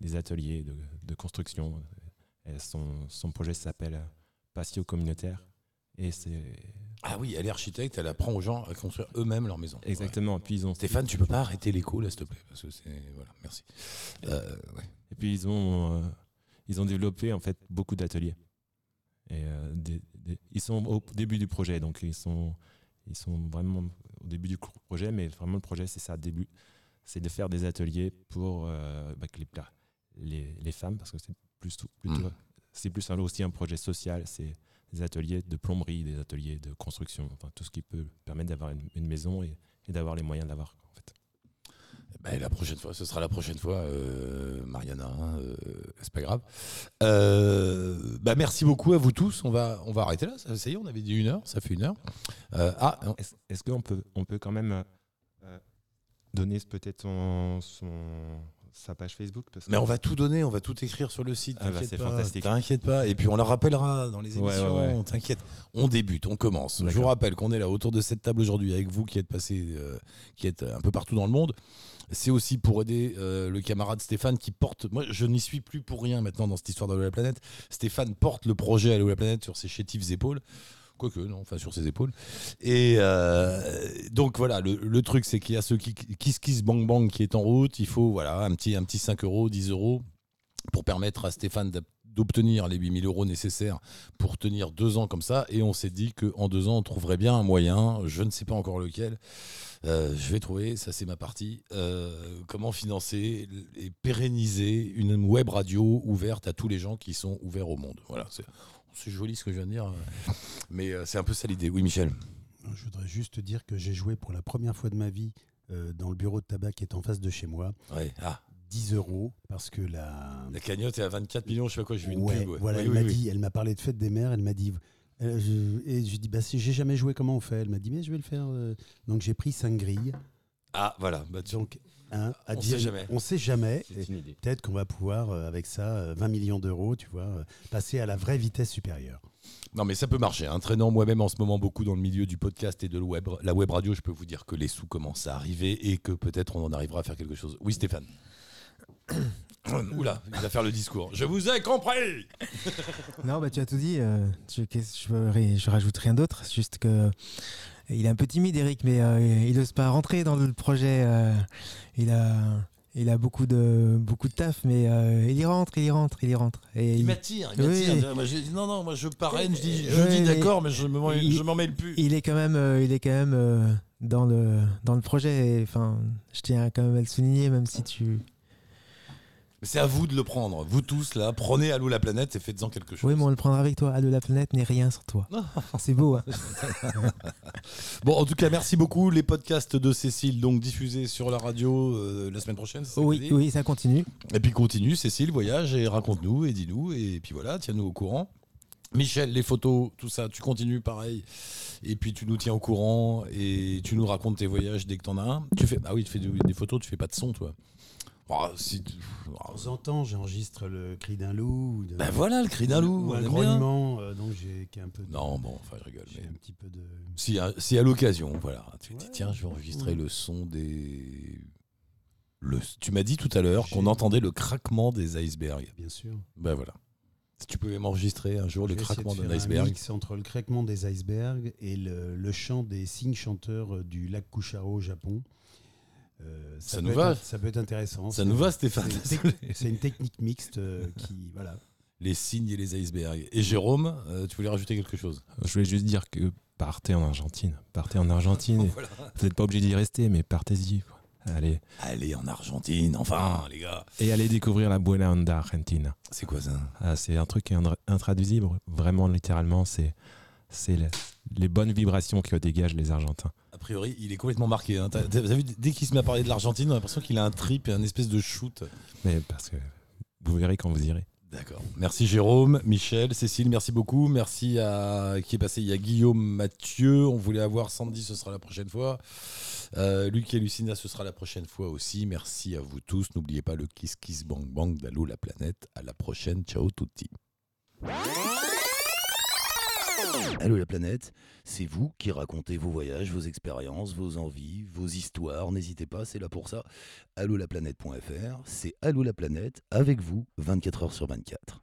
des ateliers de, de construction. Et son, son projet s'appelle Patio communautaire et c'est Ah oui, elle est architecte, elle apprend aux gens à construire eux-mêmes leur maison. exactement. Puis ils ont Stéphane, tu peux pas arrêter l'écho là, s'il te plaît, parce que c'est voilà, merci. Euh, ouais. Et puis ils ont, euh, ils ont développé en fait beaucoup d'ateliers. Et euh, des- des- ils sont au début du projet, donc ils sont, ils sont vraiment au début du projet, mais vraiment le projet c'est ça, début, c'est de faire des ateliers pour euh, bah, les, les, les femmes, parce que c'est plus tout- plutôt, Mm. c'est plus aussi un projet social, c'est des ateliers de plomberie, des ateliers de construction, enfin tout ce qui peut permettre d'avoir une, une maison et, et d'avoir les moyens fait. Ben, la prochaine fois, ce sera la prochaine fois, euh, Mariana. hein, euh, c'est pas grave. Euh, bah, merci beaucoup à vous tous. On va, on va arrêter là. Ça, y est, on avait dit une heure. Ça fait une heure. Euh, ah. Est-ce qu'on peut, on peut quand même donner peut-être son- sa page Facebook parce que- mais on va tout donner. On va tout écrire sur le site. Ah bah, c'est fantastique. T'inquiète pas. Et puis on la rappellera dans les émissions. ouais, ouais. T'inquiète. On débute. On commence. Je vous rappelle qu'on est là autour de cette table aujourd'hui avec vous qui êtes passé, euh, qui êtes un peu partout dans le monde. C'est aussi pour aider euh, le camarade Stéphane qui porte. Moi, je n'y suis plus pour rien maintenant dans cette histoire d'Allo la planète. Stéphane porte le projet Allo la planète sur ses chétives épaules. Quoique, non, enfin sur ses épaules. Et euh, donc voilà, le, le truc, c'est qu'il y a ce qui, Kiss Kiss Bang Bang qui est en route. Il faut voilà, un, petit, un petit 5 euros, 10 euros pour permettre à Stéphane d'obtenir les 8000 euros nécessaires pour tenir deux ans comme ça. Et on s'est dit qu'en deux ans, on trouverait bien un moyen, je ne sais pas encore lequel. Euh, je vais trouver, ça c'est ma partie, euh, comment financer et pérenniser une web radio ouverte à tous les gens qui sont ouverts au monde. Voilà, c'est joli ce que je viens de dire, euh, mais euh, c'est un peu ça l'idée. Oui, Michel. Je voudrais juste te dire que j'ai joué pour la première fois de ma vie euh, dans le bureau de tabac qui est en face de chez moi. Ouais. Ah, 10 euros parce que la. la cagnotte est à 24 millions, je sais pas quoi, j'ai vu une pub. ouais. voilà, Oui, elle oui, m'a oui. dit, elle m'a parlé de fête des mères, elle m'a dit. euh, je- et je lui ai dit, bah, si j'ai jamais joué, comment on fait? Elle m'a dit, mais je vais le faire. euh. Donc j'ai pris 5 grilles. Ah, voilà. Bah, Donc hein, à On dire- sait jamais. On sait jamais. Peut-être qu'on va pouvoir, euh, avec ça, euh, 20 millions d'euros, tu vois, euh, passer à la vraie vitesse supérieure. Non, mais ça peut marcher. hein. Traînant moi-même en ce moment beaucoup dans le milieu du podcast et de la web, la web radio, je peux vous dire que les sous commencent à arriver et que peut-être on en arrivera à faire quelque chose. Oui, Stéphane. Oula, il va faire le discours. Je vous ai compris Non, bah tu as tout dit. euh, je, je, je rajoute rien d'autre. Juste que il est un peu timide, Eric, mais euh, il n'ose pas rentrer dans le projet. euh, il a, il a beaucoup de, beaucoup de taf, mais euh, il y rentre, il y rentre, il y rentre. Et Il il, m'attire, il Oui. m'attire. Moi, j'ai dit, non, non, moi je parraine, je dis, je dis d'accord, mais je je m'en mêle plus. il est quand même, il est quand même dans le, dans le projet. Enfin, je tiens quand même à le souligner, même si tu. C'est à vous de le prendre. Vous tous, là, prenez Allô la planète et faites-en quelque chose. Oui, mais on le prendra avec toi. Allô, la planète n'est rien sans toi. C'est beau. Hein Bon, en tout cas, merci beaucoup. Les podcasts de Cécile, donc diffusés sur la radio euh, la semaine prochaine. c'est ça que oui, t'as dit oui, ça continue. Et puis continue, Cécile, voyage et raconte-nous et dis-nous. Et puis voilà, tiens-nous au courant. Michel, les photos, tout ça, tu continues pareil. Et puis tu nous tiens au courant et tu nous racontes tes voyages dès que t'en as un. Tu fais, ah oui, tu fais du- des photos, tu fais pas de son, toi. Ah, si tu- De temps en temps, j'enregistre le cri d'un loup. De- Ben voilà, le cri d'un loup, Ou un grognement, euh, donc j'ai un peu. de- Non, bon, enfin, je rigole. mais- un petit peu de. Si, à- si à l'occasion, voilà, tu te dis, Ouais. tiens, je vais enregistrer Ouais. le son des. Le... Tu m'as dit tout à l'heure qu'on entendait le craquement des icebergs. Bien sûr. Ben voilà. Si tu pouvais m'enregistrer un jour le Je craquement d'un faire un iceberg. mix entre le craquement des icebergs et le, le chant des signes chanteurs euh, du lac Kucharo au Japon. Euh, Ça peut nous être- va. Ça peut être intéressant. Ça C'est- nous va, Stéphane c'est une, technique mixte euh, qui, voilà. Les signes et les icebergs. Et Jérôme, euh, tu voulais rajouter quelque chose? Je voulais juste dire que partez en Argentine. Partez en Argentine. et Voilà. Vous n'êtes pas obligé d'y rester, mais partez-y. Allez. Allez en Argentine, enfin, les gars. Et allez découvrir la Buena Onda Argentina. C'est quoi ça? Ah, c'est un truc qui est indra- intraduisible. Vraiment, littéralement, c'est c'est les, les bonnes vibrations que dégagent les Argentins. A priori, il est complètement marqué. hein. T'as- t'as vu, dès qu'il se met à parler de l'Argentine, on a l'impression qu'il a un trip et un espèce de shoot. Mais parce que vous verrez quand vous irez. D'accord. Merci Jérôme, Michel, Cécile, merci beaucoup. Merci à qui est passé. Il y a Guillaume, Mathieu. On voulait avoir Sandy, ce sera la prochaine fois. Euh, Luc et Lucina, ce sera la prochaine fois aussi. Merci à vous tous. N'oubliez pas le kiss kiss bang bang d'Allo la planète. À la prochaine. Ciao tutti. Allô la planète, c'est vous qui racontez vos voyages, vos expériences, vos envies, vos histoires. N'hésitez pas, c'est là pour ça. Allô la planète.fr, c'est Allô la planète avec vous 24 heures sur 24.